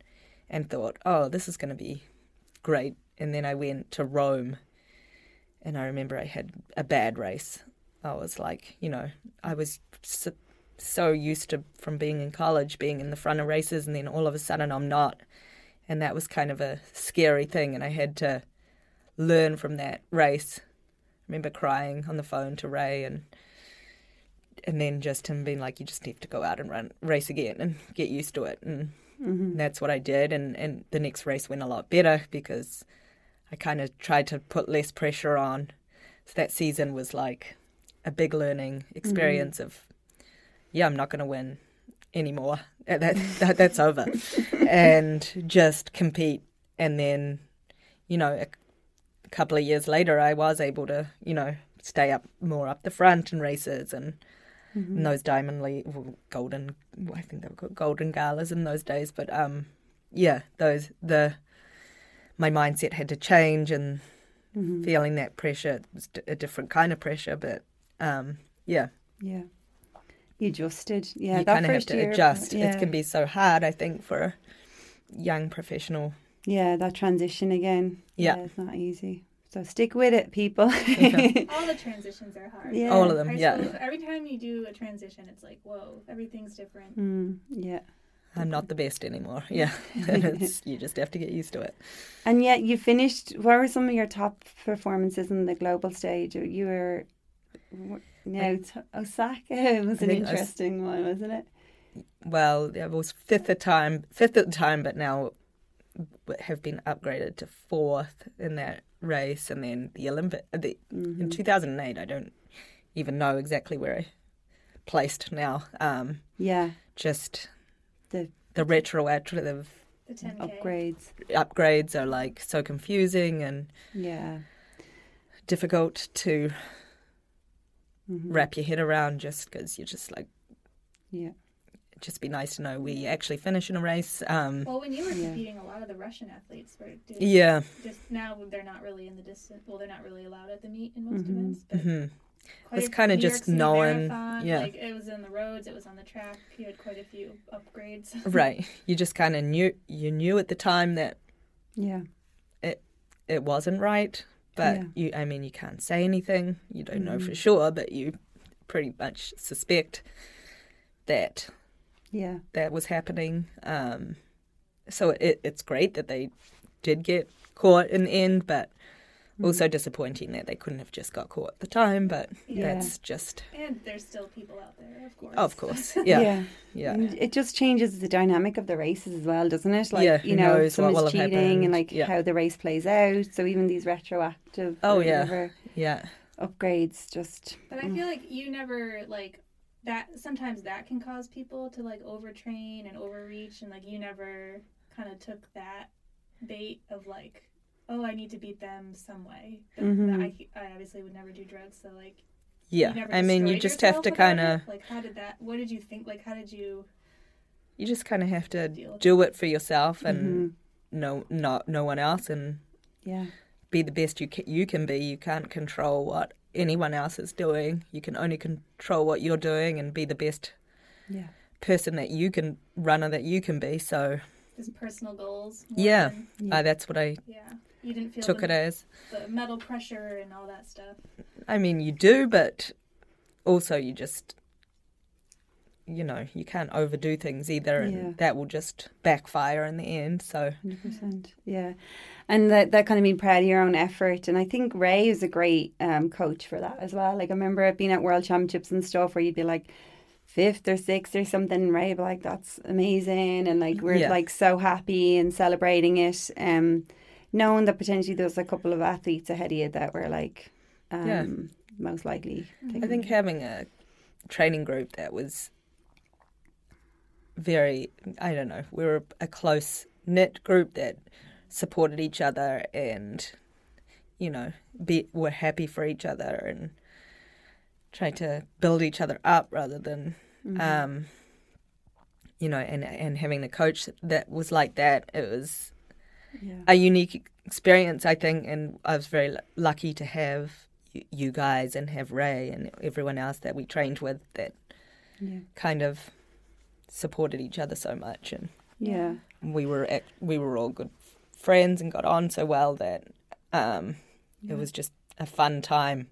and thought, oh, this is going to be great. And then I went to Rome, and I remember I had a bad race. I was like, you know, I was so, so used to from being in college, being in the front of races, and then all of a sudden I'm not, and that was kind of a scary thing, and I had to learn from that race. I remember crying on the phone to Ray and and then just him being like, you just have to go out and run race again and get used to it. And Mm-hmm. that's what I did. And, and the next race went a lot better because I kind of tried to put less pressure on. So that season was like a big learning experience of, yeah, I'm not going to win anymore. That, that that's over, and just compete. And then, you know, a, a couple of years later, I was able to, you know, stay up more up the front in races and in those diamond le- well, golden I think they were called golden galas in those days but um yeah those the my mindset had to change and Mm-hmm. feeling that pressure it was a different kind of pressure but um yeah Yeah. You adjusted. Yeah, you that kind of have first to year, adjust Yeah. it can be so hard I think for a young professional Yeah, that transition again. Yeah. it's not easy. So stick with it, people. All the transitions are hard. Yeah. all of them High yeah school, every time you do a transition, it's like, whoa, everything's different. mm, yeah. I'm not the best anymore yeah and it's you just have to get used to it And yet you finished. What were some of your top performances in the global stage? You were. No, t- Osaka was I an think Os- interesting one, wasn't it? well, it was fifth at time, fifth at the time, but now have been upgraded to fourth in that race, and then the Olympic. The, Mm-hmm. In two thousand and eight, I don't even know exactly where I placed now. Um, Yeah, just The- the retroactive The 10K. upgrades. upgrades are like so confusing and Yeah. difficult to Mhm. wrap your head around. Just because you're just like, Yeah. it'd just be nice to know where you actually finish in a race. Um, Well, when you were Yeah. competing, a lot of the Russian athletes were doing yeah. just now they're not really in the distance. Well, they're not really allowed at the meet in most Mhm. events. But hmm quite It's kinda just City knowing- Marathon, yeah. like it was in the roads, it was on the track. You had quite a few upgrades. right you just kind of knew you knew at the time that Yeah. It it wasn't right but Yeah. you i mean you can't say anything you don't know Mm. for sure but you pretty much suspect that Yeah. that was happening um so it, it's great that they did get caught in the end but Mm. Also hmm. disappointing that they couldn't have just got caught at the time but Yeah. that's just and there's still people out there, of course. of course yeah Yeah. yeah, And It just changes the dynamic of the races as well, doesn't it? Like, Yeah, you who know, knows someone's what will have cheating and like Yeah. how the race plays out. So even these retroactive Oh, or yeah. yeah upgrades just But I mm. feel like you never like that. Sometimes that can cause people to like overtrain and overreach, and like you never kind of took that bait of like, oh, I need to beat them some way. But Mhm. I, I obviously would never do drugs, so like, yeah i mean you just have to kind of like, how did that? What did you think? Like, how did you? you just kind of have to do it for yourself and Mhm. no not no one else and yeah. be the best you can, you can be you can't control what anyone else is doing you can only control what you're doing and be the best Yeah. person that you can runner that you can be so Just personal goals. Yeah. than- Yeah. uh, that's what i yeah. You didn't feel took the, it as the metal pressure and all that stuff. i mean you do but also you just you know you can't overdo things either and Yeah. that will just backfire in the end so Hundred percent, yeah, and that that kind of being proud of your own effort, and I think Ray is a great um, coach for that as well. Like I remember being at World Championships and stuff where you'd be like fifth or sixth or something, and Ray like that's amazing, and like we're Yeah. like so happy and celebrating it, um, knowing that potentially there's a couple of athletes ahead of you that were like, um, Yeah. most likely. I think having a training group that was very, I don't know, we were a close knit group that supported each other and, you know, be were happy for each other and tried to build each other up rather than, um, you know, and and having a coach that was like that. It was yeah. a unique experience, I think, and I was very lu- lucky to have you, you guys and have Ray and everyone else that we trained with that Yeah. kind of supported each other so much and Yeah. we were at, we were all good friends and got on so well that um, it was just a fun time.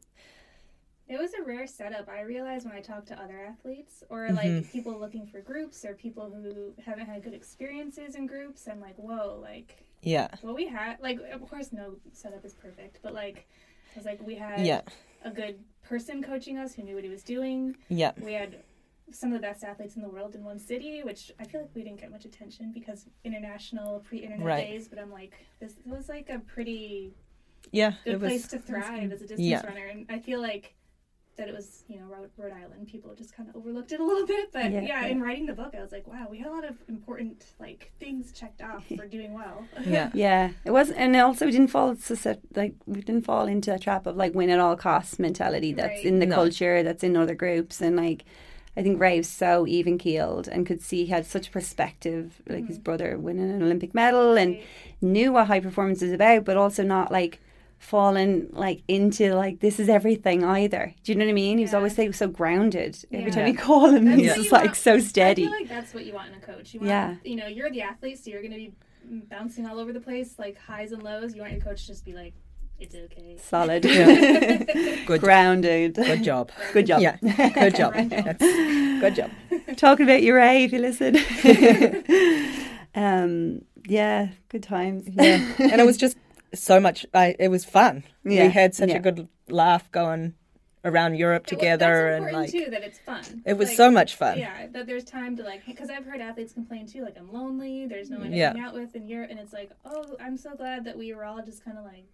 It was a rare setup. I realized when I talked to other athletes or like Mhm. people looking for groups or people who haven't had good experiences in groups. I'm like, whoa, like Yeah, what we had. Like, of course, no setup is perfect, but like, I was like, we had yeah, a good person coaching us who knew what he was doing. yeah, We had some of the best athletes in the world in one city, which I feel like we didn't get much attention because international pre-internet Right. days. But I'm like, this was like a pretty yeah. good it was place to thrive as a distance Yeah. runner, and I feel like that it was you know Rhode, Rhode Island. People just kind of overlooked it a little bit, but Yeah, yeah, yeah. in writing the book, I was like, wow, we had a lot of important like things checked off for doing well. yeah, Yeah, it wasn't, and also we didn't fall like we didn't fall into a trap of like win at all costs mentality that's Right. in the No. culture, that's in other groups, and like I think Ray was so even keeled and could see he had such perspective, like his mm-hmm. brother winning an Olympic medal, and Right. knew what high performance is about, but also not like falling like into like this is everything either. Do you know what I mean? He was Yeah. always so, so grounded. Every Yeah. time you call him, That's he's just like want- so I steady. feel like that's what you want in a coach. You want, Yeah. you know, you're the athlete, so you're going to be bouncing all over the place, like highs and lows. You want your coach to just be like, it's okay. Solid, Good. grounded. Good job. Good job. Yeah, good job. That's, good job. Talking about you, Ray, if you listen. um, yeah, good times. Yeah, and it was just so much. I, it was fun. Yeah, We had such yeah. a good laugh going around Europe It wa- together, that's and like too that it's fun. it was Like, so much fun. Yeah, that there's time to like, because I've heard athletes complain too, like I'm lonely, there's no one Yeah. to hang out with, and you're, and it's like, oh, I'm so glad that we were all just kind of like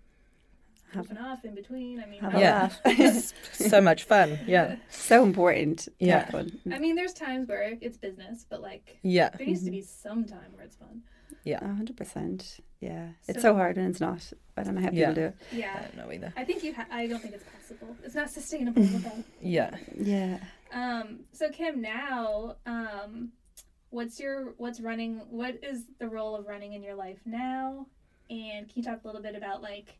Have- off in between. I mean, Yeah. It's so much fun. Yeah, so important. Yeah. I mean, there's times where it's business, but like yeah, there needs to be some time where it's fun. A hundred percent. Yeah, it's So- so hard when it's not. But I don't know how people Yeah. do it. Yeah. I don't know either. I think you. Ha- I don't think it's possible. It's not sustainable without. Yeah, Yeah. Um. So Kim, now, um, what's your what's running? What is the role of running in your life now? And can you talk a little bit about like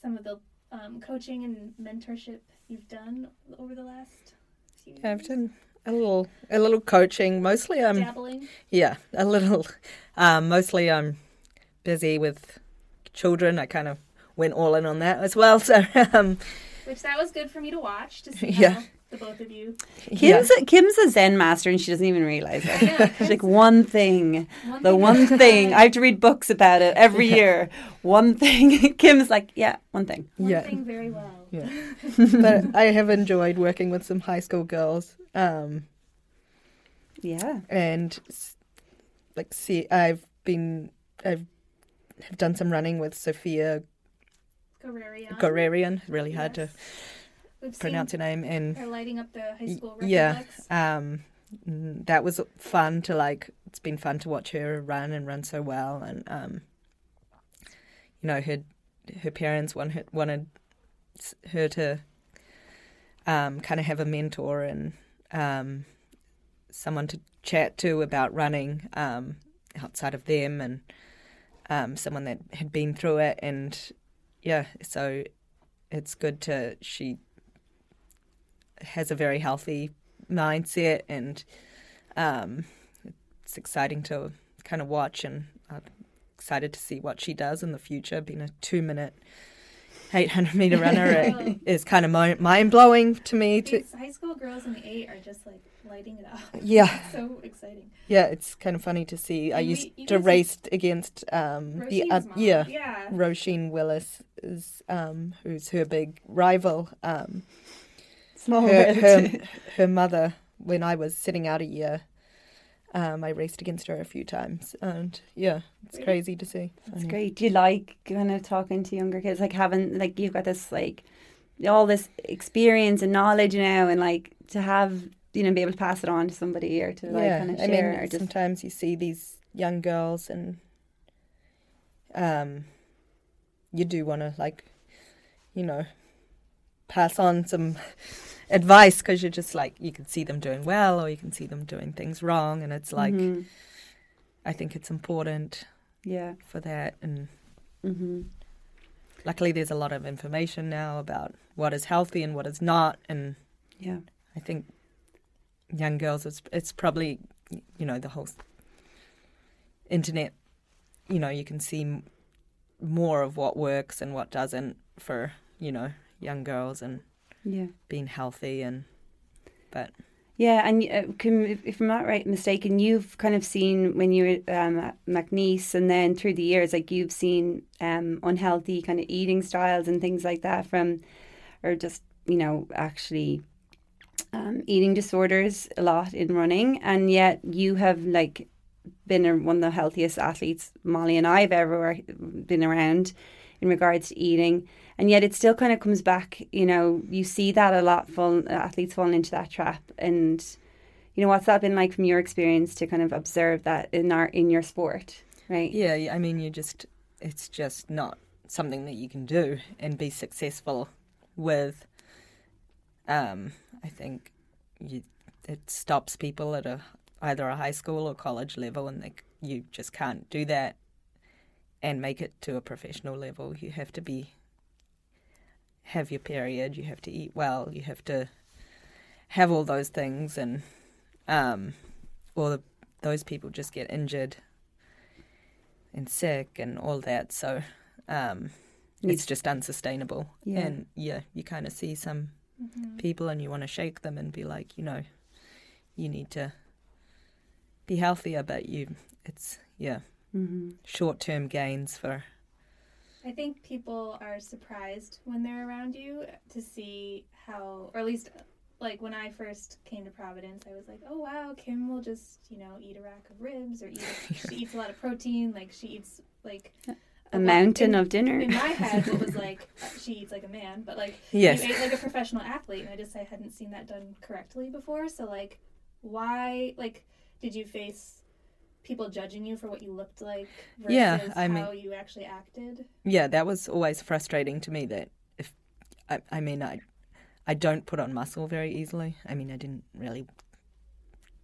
some of the um, coaching and mentorship you've done over the last few yeah. I've done a little, a little coaching. Mostly, I'm dabbling. yeah, a little. Um, mostly, I'm busy with children. I kind of went all in on that as well. So, um, Which that was good for me to watch to see Yeah. how the both of you. yeah, Kim's, a, Kim's a Zen master and she doesn't even realize it. Yeah, She's like, one thing, One the thing one thing. I have to read books about it every year. one thing. Kim's like, yeah, one thing. One Yeah. thing very well. Yeah. but I have enjoyed working with some high school girls. Um, Yeah. and like see I've been I've have done some running with Sophia. Gorriaran really hard to We've pronounce her name and her lighting up the high school yeah. um that was fun to like it's been fun to watch her run and run so well and um you know her her parents wanted wanted her to um kind of have a mentor and um someone to chat to about running um outside of them and um someone that had been through it. And yeah so it's good to she has a very healthy mindset and um, it's exciting to kind of watch and I'm excited to see what she does in the future. Being a two minute 800 meter runner is kind of mind blowing to me to high school girls in the eight are just like lighting it up. yeah It's so exciting. yeah it's kind of funny to see i And we- used you to race against um the uh, yeah Yeah. Roisin Willis is um who's her big rival um Small her, her, her mother, when I was sitting out a year, um, I raced against her a few times. And yeah, it's crazy to see. It's great. Do you like kind of talking to younger kids, like having like you've got this like all this experience and knowledge now, and like to have you know be able to pass it on to somebody or to like yeah, kind of I share mean, or just sometimes you see these young girls and um, you do want to like, you know, pass on some advice because you're just like, you can see them doing well or you can see them doing things wrong. And it's like, Mhm. I think it's important yeah. for that. And hmm luckily there's a lot of information now about what is healthy and what is not, and Yeah. I think young girls, it's it's probably you know the whole internet. You know, you can see more of what works and what doesn't for you know young girls and Yeah. being healthy and but Yeah, and uh, can, if, I'm not right mistaken, you've kind of seen when you were um, at McNeese, and then through the years, like you've seen um, unhealthy kind of eating styles and things like that from, or just you know actually um, eating disorders a lot in running, and yet you have like been one of the healthiest athletes Molly and I've ever been around in regards to eating. And yet it still kind of comes back, you know, you see that a lot fall, athletes falling into that trap. And, you know, what's that been like from your experience to kind of observe that in our in your sport, right? yeah, I mean, you just it's just not something that you can do and be successful with. Um, I think you it stops people at a either a high school or college level, and they, you just can't do that and make it to a professional level. You have to be have your period. You have to eat well. You have to have all those things, and um, or the, those people just get injured and sick and all that. So um, it's just unsustainable. Yeah. And yeah, you kind of see some people and you want to shake them and be like, you know, you need to be healthier, but you, it's, yeah, Mm-hmm. short term gains for, I think people are surprised when they're around you to see how, or at least like when I first came to Providence, I was like, oh wow, Kim will just, you know, eat a rack of ribs or eat, she eats a lot of protein. Like she eats like A lot- mountain in- of dinner. In my head, it was like uh, she eats like a man, but like Yes. you ate like a professional athlete, and I just I hadn't seen that done correctly before. So like, why like did you face people judging you for what you looked like versus Yeah, I mean- how you actually acted? yeah, that was always frustrating to me that if, I, I mean, I, I don't put on muscle very easily. I mean, I didn't really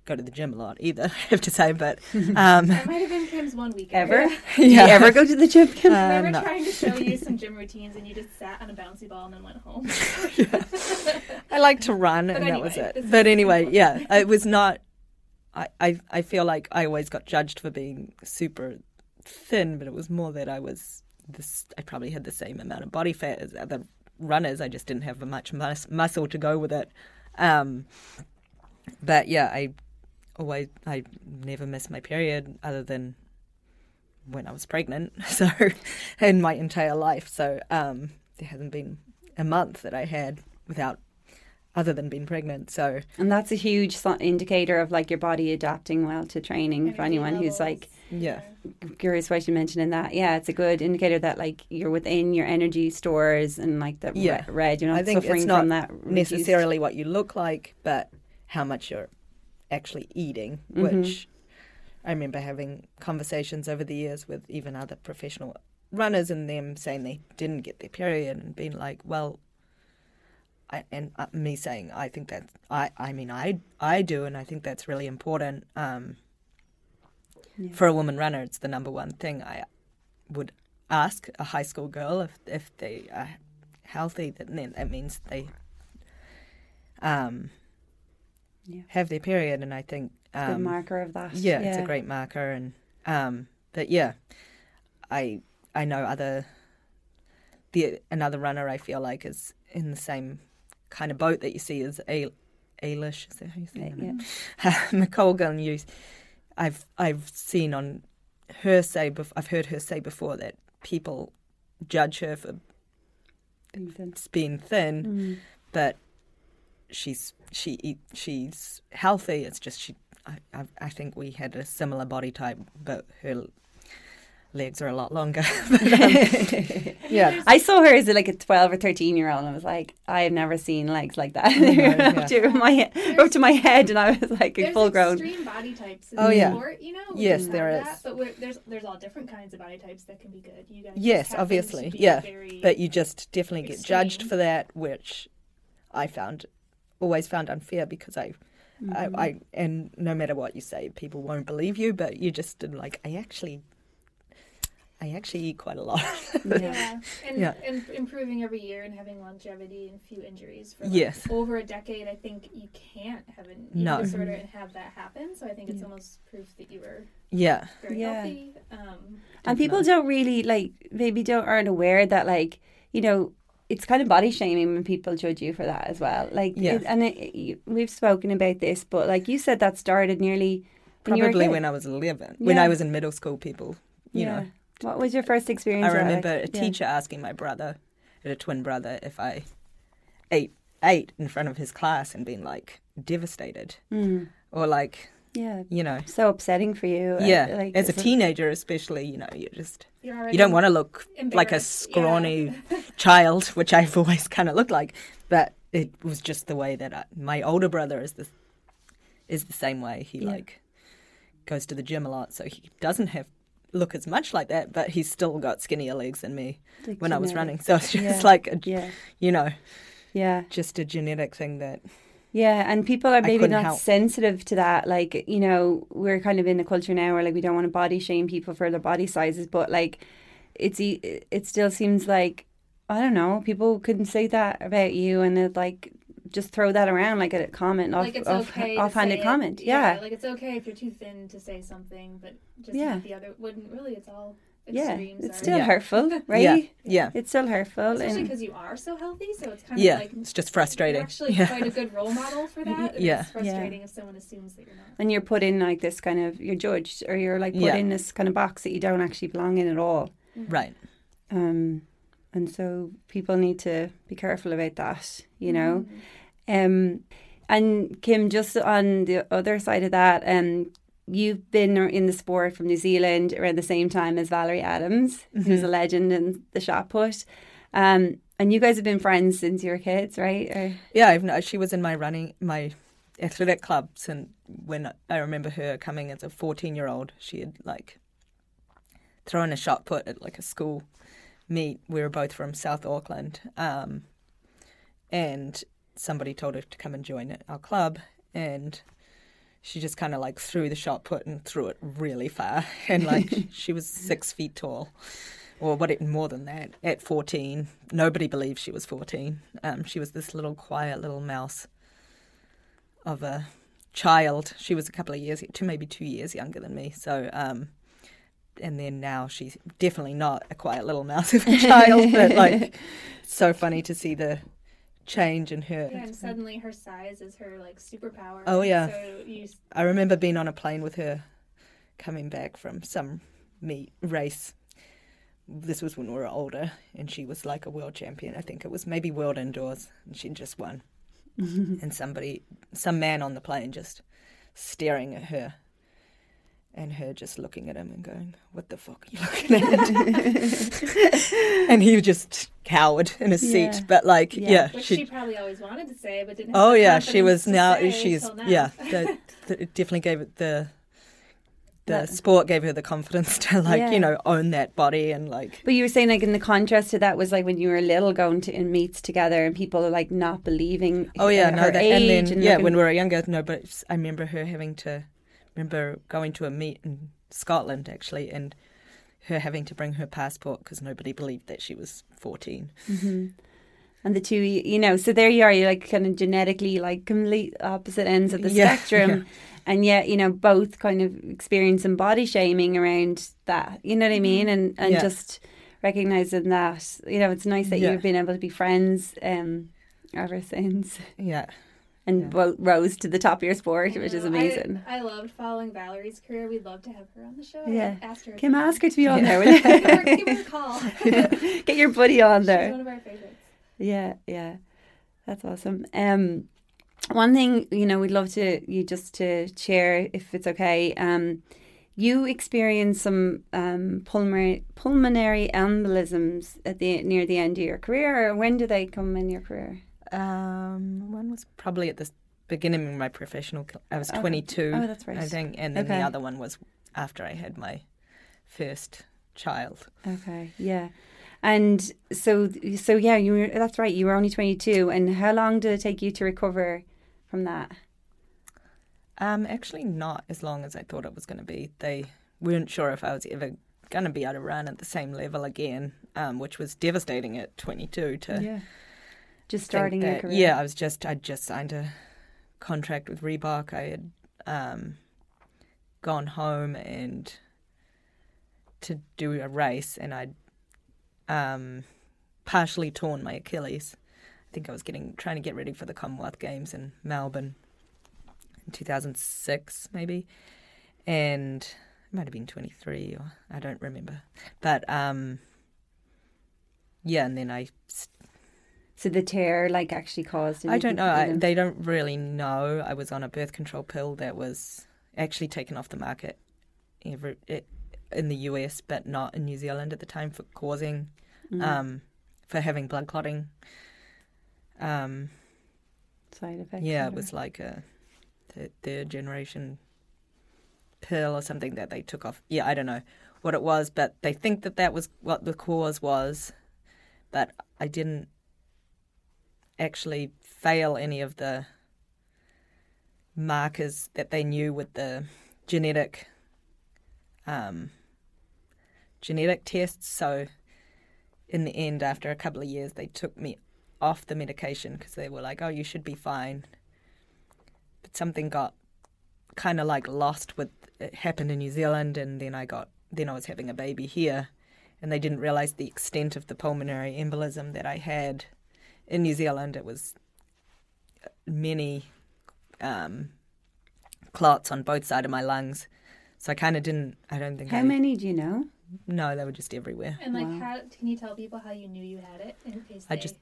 go to the gym a lot either, I have to say, but, um, That might have been Kim's one weekend. Ever? we Did you ever go to the gym? Kim? Uh, were no. trying to show you some gym routines, and you just sat on a bouncy ball and then went home. I like to run, and But that was anyway, this it. is But anyway, yeah, it was not. I, I I feel like I always got judged for being super thin, but it was more that I was this. I probably had the same amount of body fat as other runners. I just didn't have much mus- muscle to go with it. Um, but yeah, I always I never missed my period other than when I was pregnant. So in my entire life, so um, there hasn't been a month that I had without other than being pregnant. So And that's a huge indicator of like your body adapting well to training for Energy anyone who's like yeah, curious why you mentioned in that. Yeah, it's a good indicator that like you're within your energy stores and like the Yeah. re- red. You're not I think suffering it's not from that reduced- necessarily what you look like, but how much you're actually eating. Mhm. Which I remember having conversations over the years with even other professional runners and them saying they didn't get their period and being like, well. I, and uh, me saying I think that I I mean I I do and I think that's really important um, Yeah. for a woman runner it's the number one thing I would ask a high school girl if if they are healthy then then that means they um Yeah. have their period and I think good um, marker of that. yeah, it's a great marker and um but yeah I I know other the another runner I feel like is in the same kind of boat that you see is A Ailish is that how you say Yeah, her name? yeah. I've I've seen on her say bef- I've heard her say before that people judge her for being thin Mm. but she's she eat, she's healthy. It's just she. I, I I think we had a similar body type, but her legs are a lot longer. but, um, yeah, I saw her as like a twelve or thirteen year old, and I was like, I have never seen legs like that. They were yeah. up, to my up to my head, and I was like There's full grown. extreme body types in Oh, yeah. sport, you know. Yes, can there have is. That, but we're, there's there's all different kinds of body types that can be good. You guys Yes, just happen to obviously, yeah, but you just definitely get judged for that, which I found always found unfair because I. I, I and no matter what you say, people won't believe you. But you just did like I actually, I actually eat quite a lot. Yeah, and, Yeah. and improving every year and having longevity and few injuries for like Yes. over a decade. I think you can't have an eating No. disorder and have that happen. So I think it's almost proof that you were yeah, very Yeah. healthy. Um, and people don't really like maybe don't aren't aware that like you know it's kind of body shaming when people judge you for that as well like Yeah. it, and it, you- we've spoken about this but like you said that started nearly when you were probably kid. when I was 11. When I was in middle school, people, you yeah know, what was your first experience I remember Like, a yeah. teacher asking my brother, a twin brother, if I ate ate in front of his class and being like devastated Mm. or like yeah you know so upsetting for you uh, yeah like as a it's a- teenager especially you know you just you're already you don't want to look like a embarrassed. Yeah. scrawny child which I've always kind of looked like but it was just the way that I, my older brother is the is the same way he Yeah. like goes to the gym a lot so he doesn't have look as much like that but he's still got skinnier legs than me like when I was running so it's just Yeah. like a, yeah you know yeah just a genetic thing that Yeah, and people are maybe couldn't help. sensitive to that. Like, you know, we're kind of in a culture now where like we don't want to body shame people for their body sizes, but like it's it still seems like I don't know, people couldn't say that about you and they'd like just throw that around like a comment off like it's off, okay to offhanded it. comment. Yeah. like it's okay if you're too thin to say something, but just Yeah. the other wouldn't really. It's all Yeah. It's still Yeah. hurtful, right? yeah yeah It's still hurtful especially because you are so healthy. So it's kind of yeah like it's just you're frustrating actually yeah quite a good role model for that. and Yeah. it's frustrating if someone assumes that you're not. and you're put in like this kind of you're judged or you're like put Yeah. in this kind of box that you don't actually belong in at all. right Um, and so people need to be careful about that, you know. Mm-hmm. Um, and Kim, just on the other side of that, um, you've been in the sport from New Zealand around the same time as Valerie Adams, who's a legend in the shot put. Um, and you guys have been friends since you were kids, right? Or, Yeah, I've she was in my running my athletic clubs, and when I remember her coming as a fourteen year old, she had like thrown a shot put at like a school meet. We were both from South Auckland, um, and somebody told her to come and join our club, and she just kind of like threw the shot put and threw it really far, and like she was six feet tall. Or what? It more than that. At fourteen, nobody believed she was fourteen. Um, she was this little quiet little mouse of a child. She was a couple of years, two maybe two years younger than me. So, um, and then now she's definitely not a quiet little mouse of a child. but like, so funny to see the change in her. Yeah, and mm-hmm. suddenly her size is her like superpower. Oh, yeah. So you I remember being on a plane with her, coming back from some meet race. This was when we were older, and she was like a world champion. I think it was maybe world indoors, and she just won. and somebody, some man on the plane, just staring at her, and her just looking at him and going, "What the fuck are you looking at?" and he just cowered in his Yeah. seat. But like, Yeah. yeah, which she she, probably always wanted to say, but didn't. Have Oh yeah, she was now she's now. yeah. The, the, it definitely gave it the the That- sport gave her the confidence to like Yeah. you know own that body and like but you were saying like in the contrast to that was like when you were little going to in meets together and people are like not believing. oh yeah her no that, age and then yeah looking- when we were younger no but I remember her having to remember going to a meet in Scotland actually and her having to bring her passport because nobody believed that she was fourteen. And the two, you know, so there you are, you're like kind of genetically like complete opposite ends of the Yeah, spectrum. yeah. And yet, you know, both kind of experiencing body shaming around that, you know what I mean? And and Yeah. just recognizing that, you know, it's nice that you've been able to be friends um, ever since Yeah, and Yeah. both rose to the top of your sport, which is amazing. I, I loved following Valerie's career. We'd love to have her on the show. Yeah. asked her. Kim, ask her to be on there. give, her, give her a call. Get your buddy on She's there. one of our favorites. Yeah, yeah. That's awesome. Um one thing, you know, we'd love to you just to share if it's okay. Um you experienced some um pulmonary pulmonary embolisms at the near the end of your career or when do they come in your career? Um, one was probably at the beginning of my professional. I was Okay. twenty two. Oh, that's right. I think, and then Okay. the other one was after I had my first child. Okay, yeah. And so so yeah, you were that's right, you were only 22 and how long did it take you to recover from that? Um, actually, not as long as I thought it was going to be. They weren't sure if I was ever going to be able to run at the same level again, um, which was devastating at 22 to Yeah. Just starting your career. Yeah, I was just I'd just signed a contract with Reebok. I had um, gone home and to do a race, and I'd um, partially torn my Achilles. I think I was getting trying to get ready for the Commonwealth Games in Melbourne in 2006, maybe, and it might have been 23 or I don't remember, but um, yeah, and then I So the tear like actually caused. I don't know. I, they don't really know. I was on a birth control pill that was actually taken off the market every, it, in the US, but not in New Zealand at the time for causing, Mm. um, for having blood clotting. Um, side effects. yeah, it was like a th- third generation pill or something that they took off. Yeah, I don't know what it was, but they think that that was what the cause was. But I didn't actually fail any of the markers that they knew with the genetic um, genetic tests. So in the end, after a couple of years, they took me off the medication because they were like, "Oh, you should be fine." But something got kind of like lost with it happened in New Zealand, and then I got then I was having a baby here, and they didn't realize the extent of the pulmonary embolism that I had in New Zealand. It was many um, clots on both sides of my lungs, so I kind of didn't. I don't think How I, many do you know? No, they were just everywhere. And like, Wow. how can you tell people how you knew you had it in case I they- just-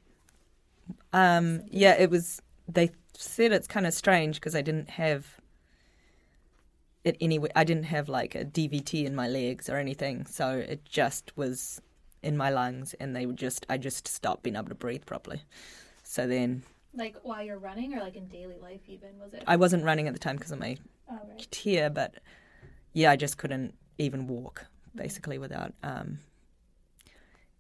Um, yeah, it was. They said it's kind of strange because I didn't have it anyway. I didn't have like a DVT in my legs or anything, so it just was in my lungs, and they would just. I just stopped being able to breathe properly. So then like while you're running or like in daily life even was it? I wasn't running at the time because of my oh, right. tear, but yeah, I just couldn't even walk basically without um,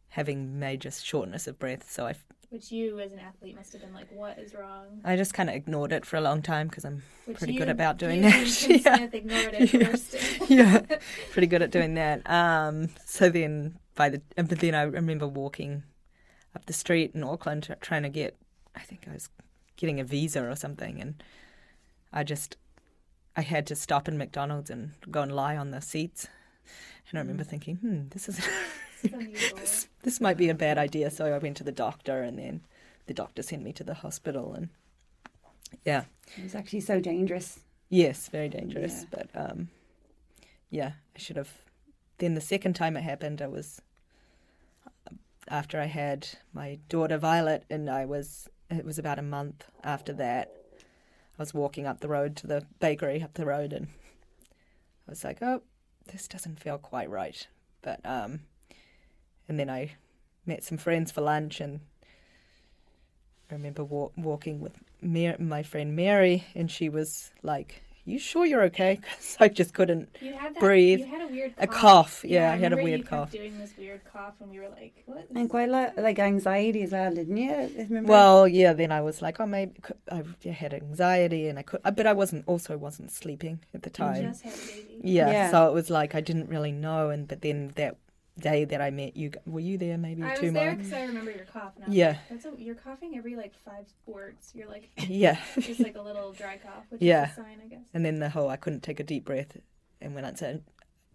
having major shortness of breath. So I Which you as an athlete must have been like, what is wrong? I just kind of ignored it for a long time because I'm Which pretty you good about doing that. Yeah. Smith ignored it Yeah. first. yeah, pretty good at doing that. Um, so then by the but then I remember walking up the street in Auckland trying to get I think I was getting a visa or something, and I just I had to stop in McDonald's and go and lie on the seats. And I remember thinking, hmm, this is this, this might be a bad idea. So I went to the doctor, and then the doctor sent me to the hospital, and yeah, It was actually so dangerous. Yes, very dangerous. Yeah. But um, yeah, I should have. Then the second time it happened, I was after I had my daughter Violet, and I was. It was about a month after that. I was walking up the road to the bakery up the road, and I was like, "Oh, this doesn't feel quite right." But um, and then I met some friends for lunch, and I remember wa- walking with my friend Mary, and she was like, "You sure you're okay?" Because I just couldn't. You had that, breathe. You had a weird A cough. cough, yeah, I had a remember weird you kept cough. Doing this weird cough, and we were like, "What?" And quite a lot, like anxiety as well, didn't you? Remember. Well, yeah. Then I was like, "Oh, maybe I had anxiety, and I could," but I wasn't. Also, wasn't sleeping at the You time. just had a baby. Yeah, Yeah. so it was like I didn't really know, and but then that day that I met you, were you there? Maybe I two was there months. because I remember your cough. And I was Yeah. That's a, you're coughing every like five words. You're like Yeah, just like a little dry cough, which Yeah. is a sign, I guess. and then the whole I couldn't take a deep breath, and when I said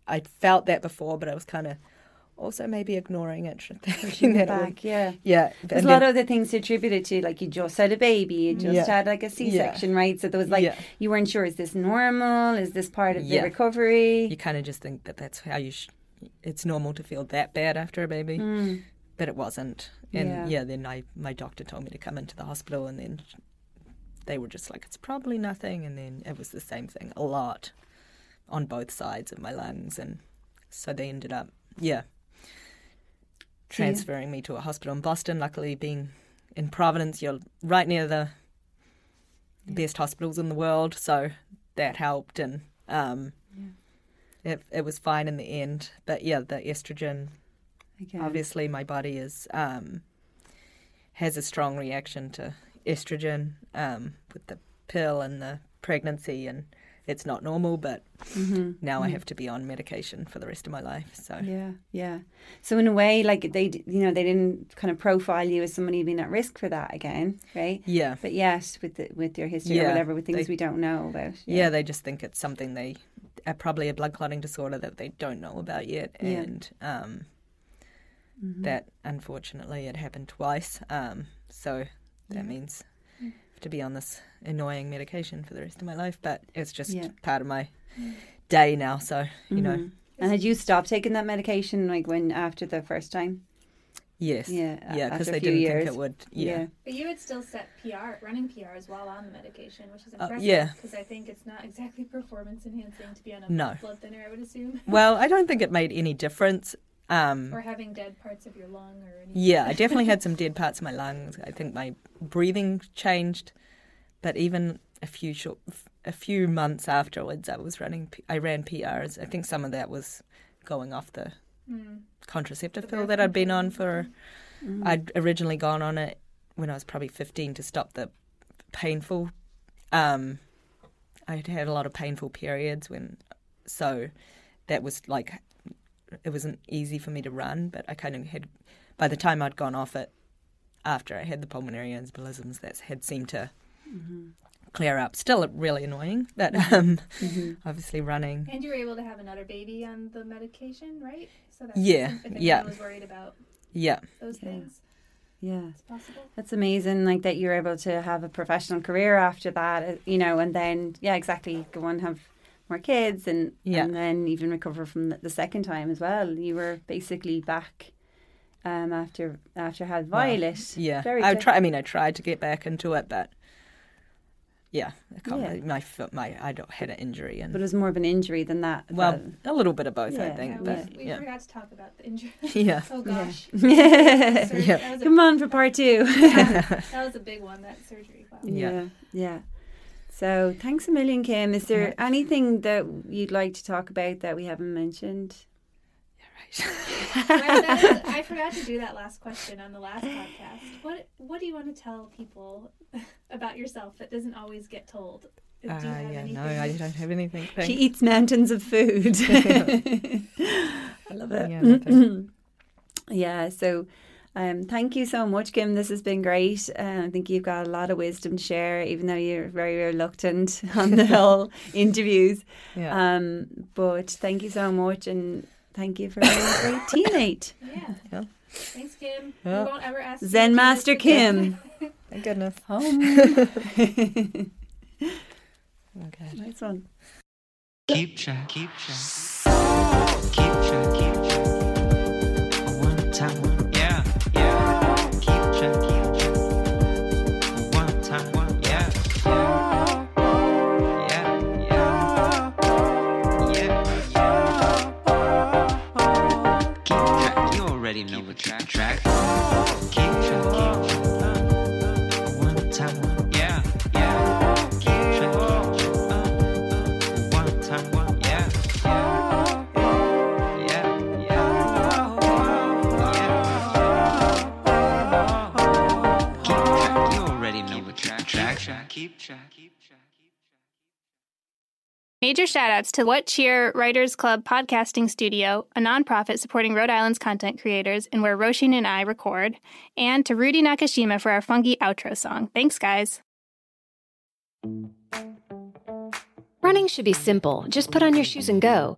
I felt that before, but I was kind of also maybe ignoring it, Pushing thinking that it was- back, yeah. yeah. There's and a lot then- of other things attributed to, like you just had a baby, you just Yeah. had like a C-section, right? So there was like yeah. you weren't sure is this normal? Is this part of Yeah. the recovery? you kind of just think that that's how you. Sh- it's normal to feel that bad after a baby, Mm. but it wasn't. And Yeah. yeah. then I my doctor told me to come into the hospital, and then they were just like, it's probably nothing, and then it was the same thing a lot on both sides of my lungs, and so they ended up yeah transferring me to a hospital in Boston. Luckily, being in Providence, you're right near the best hospitals in the world, so that helped, and um, it it was fine in the end. But yeah, the estrogen Again. obviously my body is um, has a strong reaction to estrogen um, with the pill and the pregnancy and it's not normal, but now I have to be on medication for the rest of my life. So Yeah, yeah. So in a way, like they, you know, they didn't kind of profile you as somebody who'd at risk for that again, right? yeah. But yes, with the, with your history or whatever, with things they- we don't know about. yeah, they just think it's something they uh, probably a blood clotting disorder that they don't know about yet, Yeah. and um, that unfortunately it happened twice. Um, so that means I have to be on this annoying medication for the rest of my life. But it's just Yeah. part of my day now. So you know, Mhm. And had you stopped taking that medication like when after the first time? Yes, Yeah, yeah, because after a they few didn't years. think it would. Yeah, But you would still set PR, running PRs while on the medication, which is Uh, impressive. yeah. Because I think it's not exactly performance enhancing to be on a No. blood thinner, I would assume. Well, I don't think it made any difference. Um, or having dead parts of your lung or anything. Yeah, I definitely had some dead parts of my lungs. I think my breathing changed, but even a few short, a few months afterwards, I was running. I ran PRs. I think some of that was going off the Mm. Contraceptive pill that I'd been on for. I'd originally gone on it when I was probably fifteen to stop the painful. Um, I'd had a lot of painful periods when, so that was like it wasn't easy for me to run, but I kind of had, by the time I'd gone off it, after I had the pulmonary embolisms, that had seemed to clear up. Still really annoying, but um, obviously running. And you were able to have another baby on the medication, right? So that's Yeah, If anyone yeah. was worried about Yeah, those Yeah. things, Yeah. it's possible. That's amazing, like that you're able to have a professional career after that, uh, you know, and then yeah, exactly, go on and have more kids, and Yeah. and then even recover from the, the second time as well. You were basically back um, after after had Well, Violet. yeah. very I quick. try. I mean, I tried to get back into it, but yeah, I can't, Yeah. my foot, my I don't, had an injury, and but it was more of an injury than that. well, a little bit of both, I think. Yeah, but we, we yeah, forgot to talk about the injury. yeah. oh gosh. yeah. Sur- Yeah. That a, Come on for part two. that was a big one, that surgery. Wow. Yeah. yeah, yeah. So thanks a million, Kim. Is there anything that you'd like to talk about that we haven't mentioned? Right, that is- I forgot to do that last question on the last podcast. What What do you want to tell people about yourself that doesn't always get told? Do Uh, yeah, anything? no, I don't have anything. She eats mountains of food. I love it. Yeah, yeah, so um, thank you so much, Kim. This has been great. Uh, I think you've got a lot of wisdom to share, even though you're very reluctant on the whole interviews. Yeah. Um, but thank you so much, and thank you for being a great teammate. Yeah. Yeah. Thanks, Kim. Yeah. We won't ever ask Zen to do Master. Kim. Thank goodness. Home. Okay. nice one. Keep track, keep track, keep track, Major shoutouts to What Cheer Writers Club Podcasting Studio, a nonprofit supporting Rhode Island's content creators and where Roisin and I record, and to Rudy Nakashima for our funky outro song. Thanks, guys. Running should be simple. Just put on your shoes and go.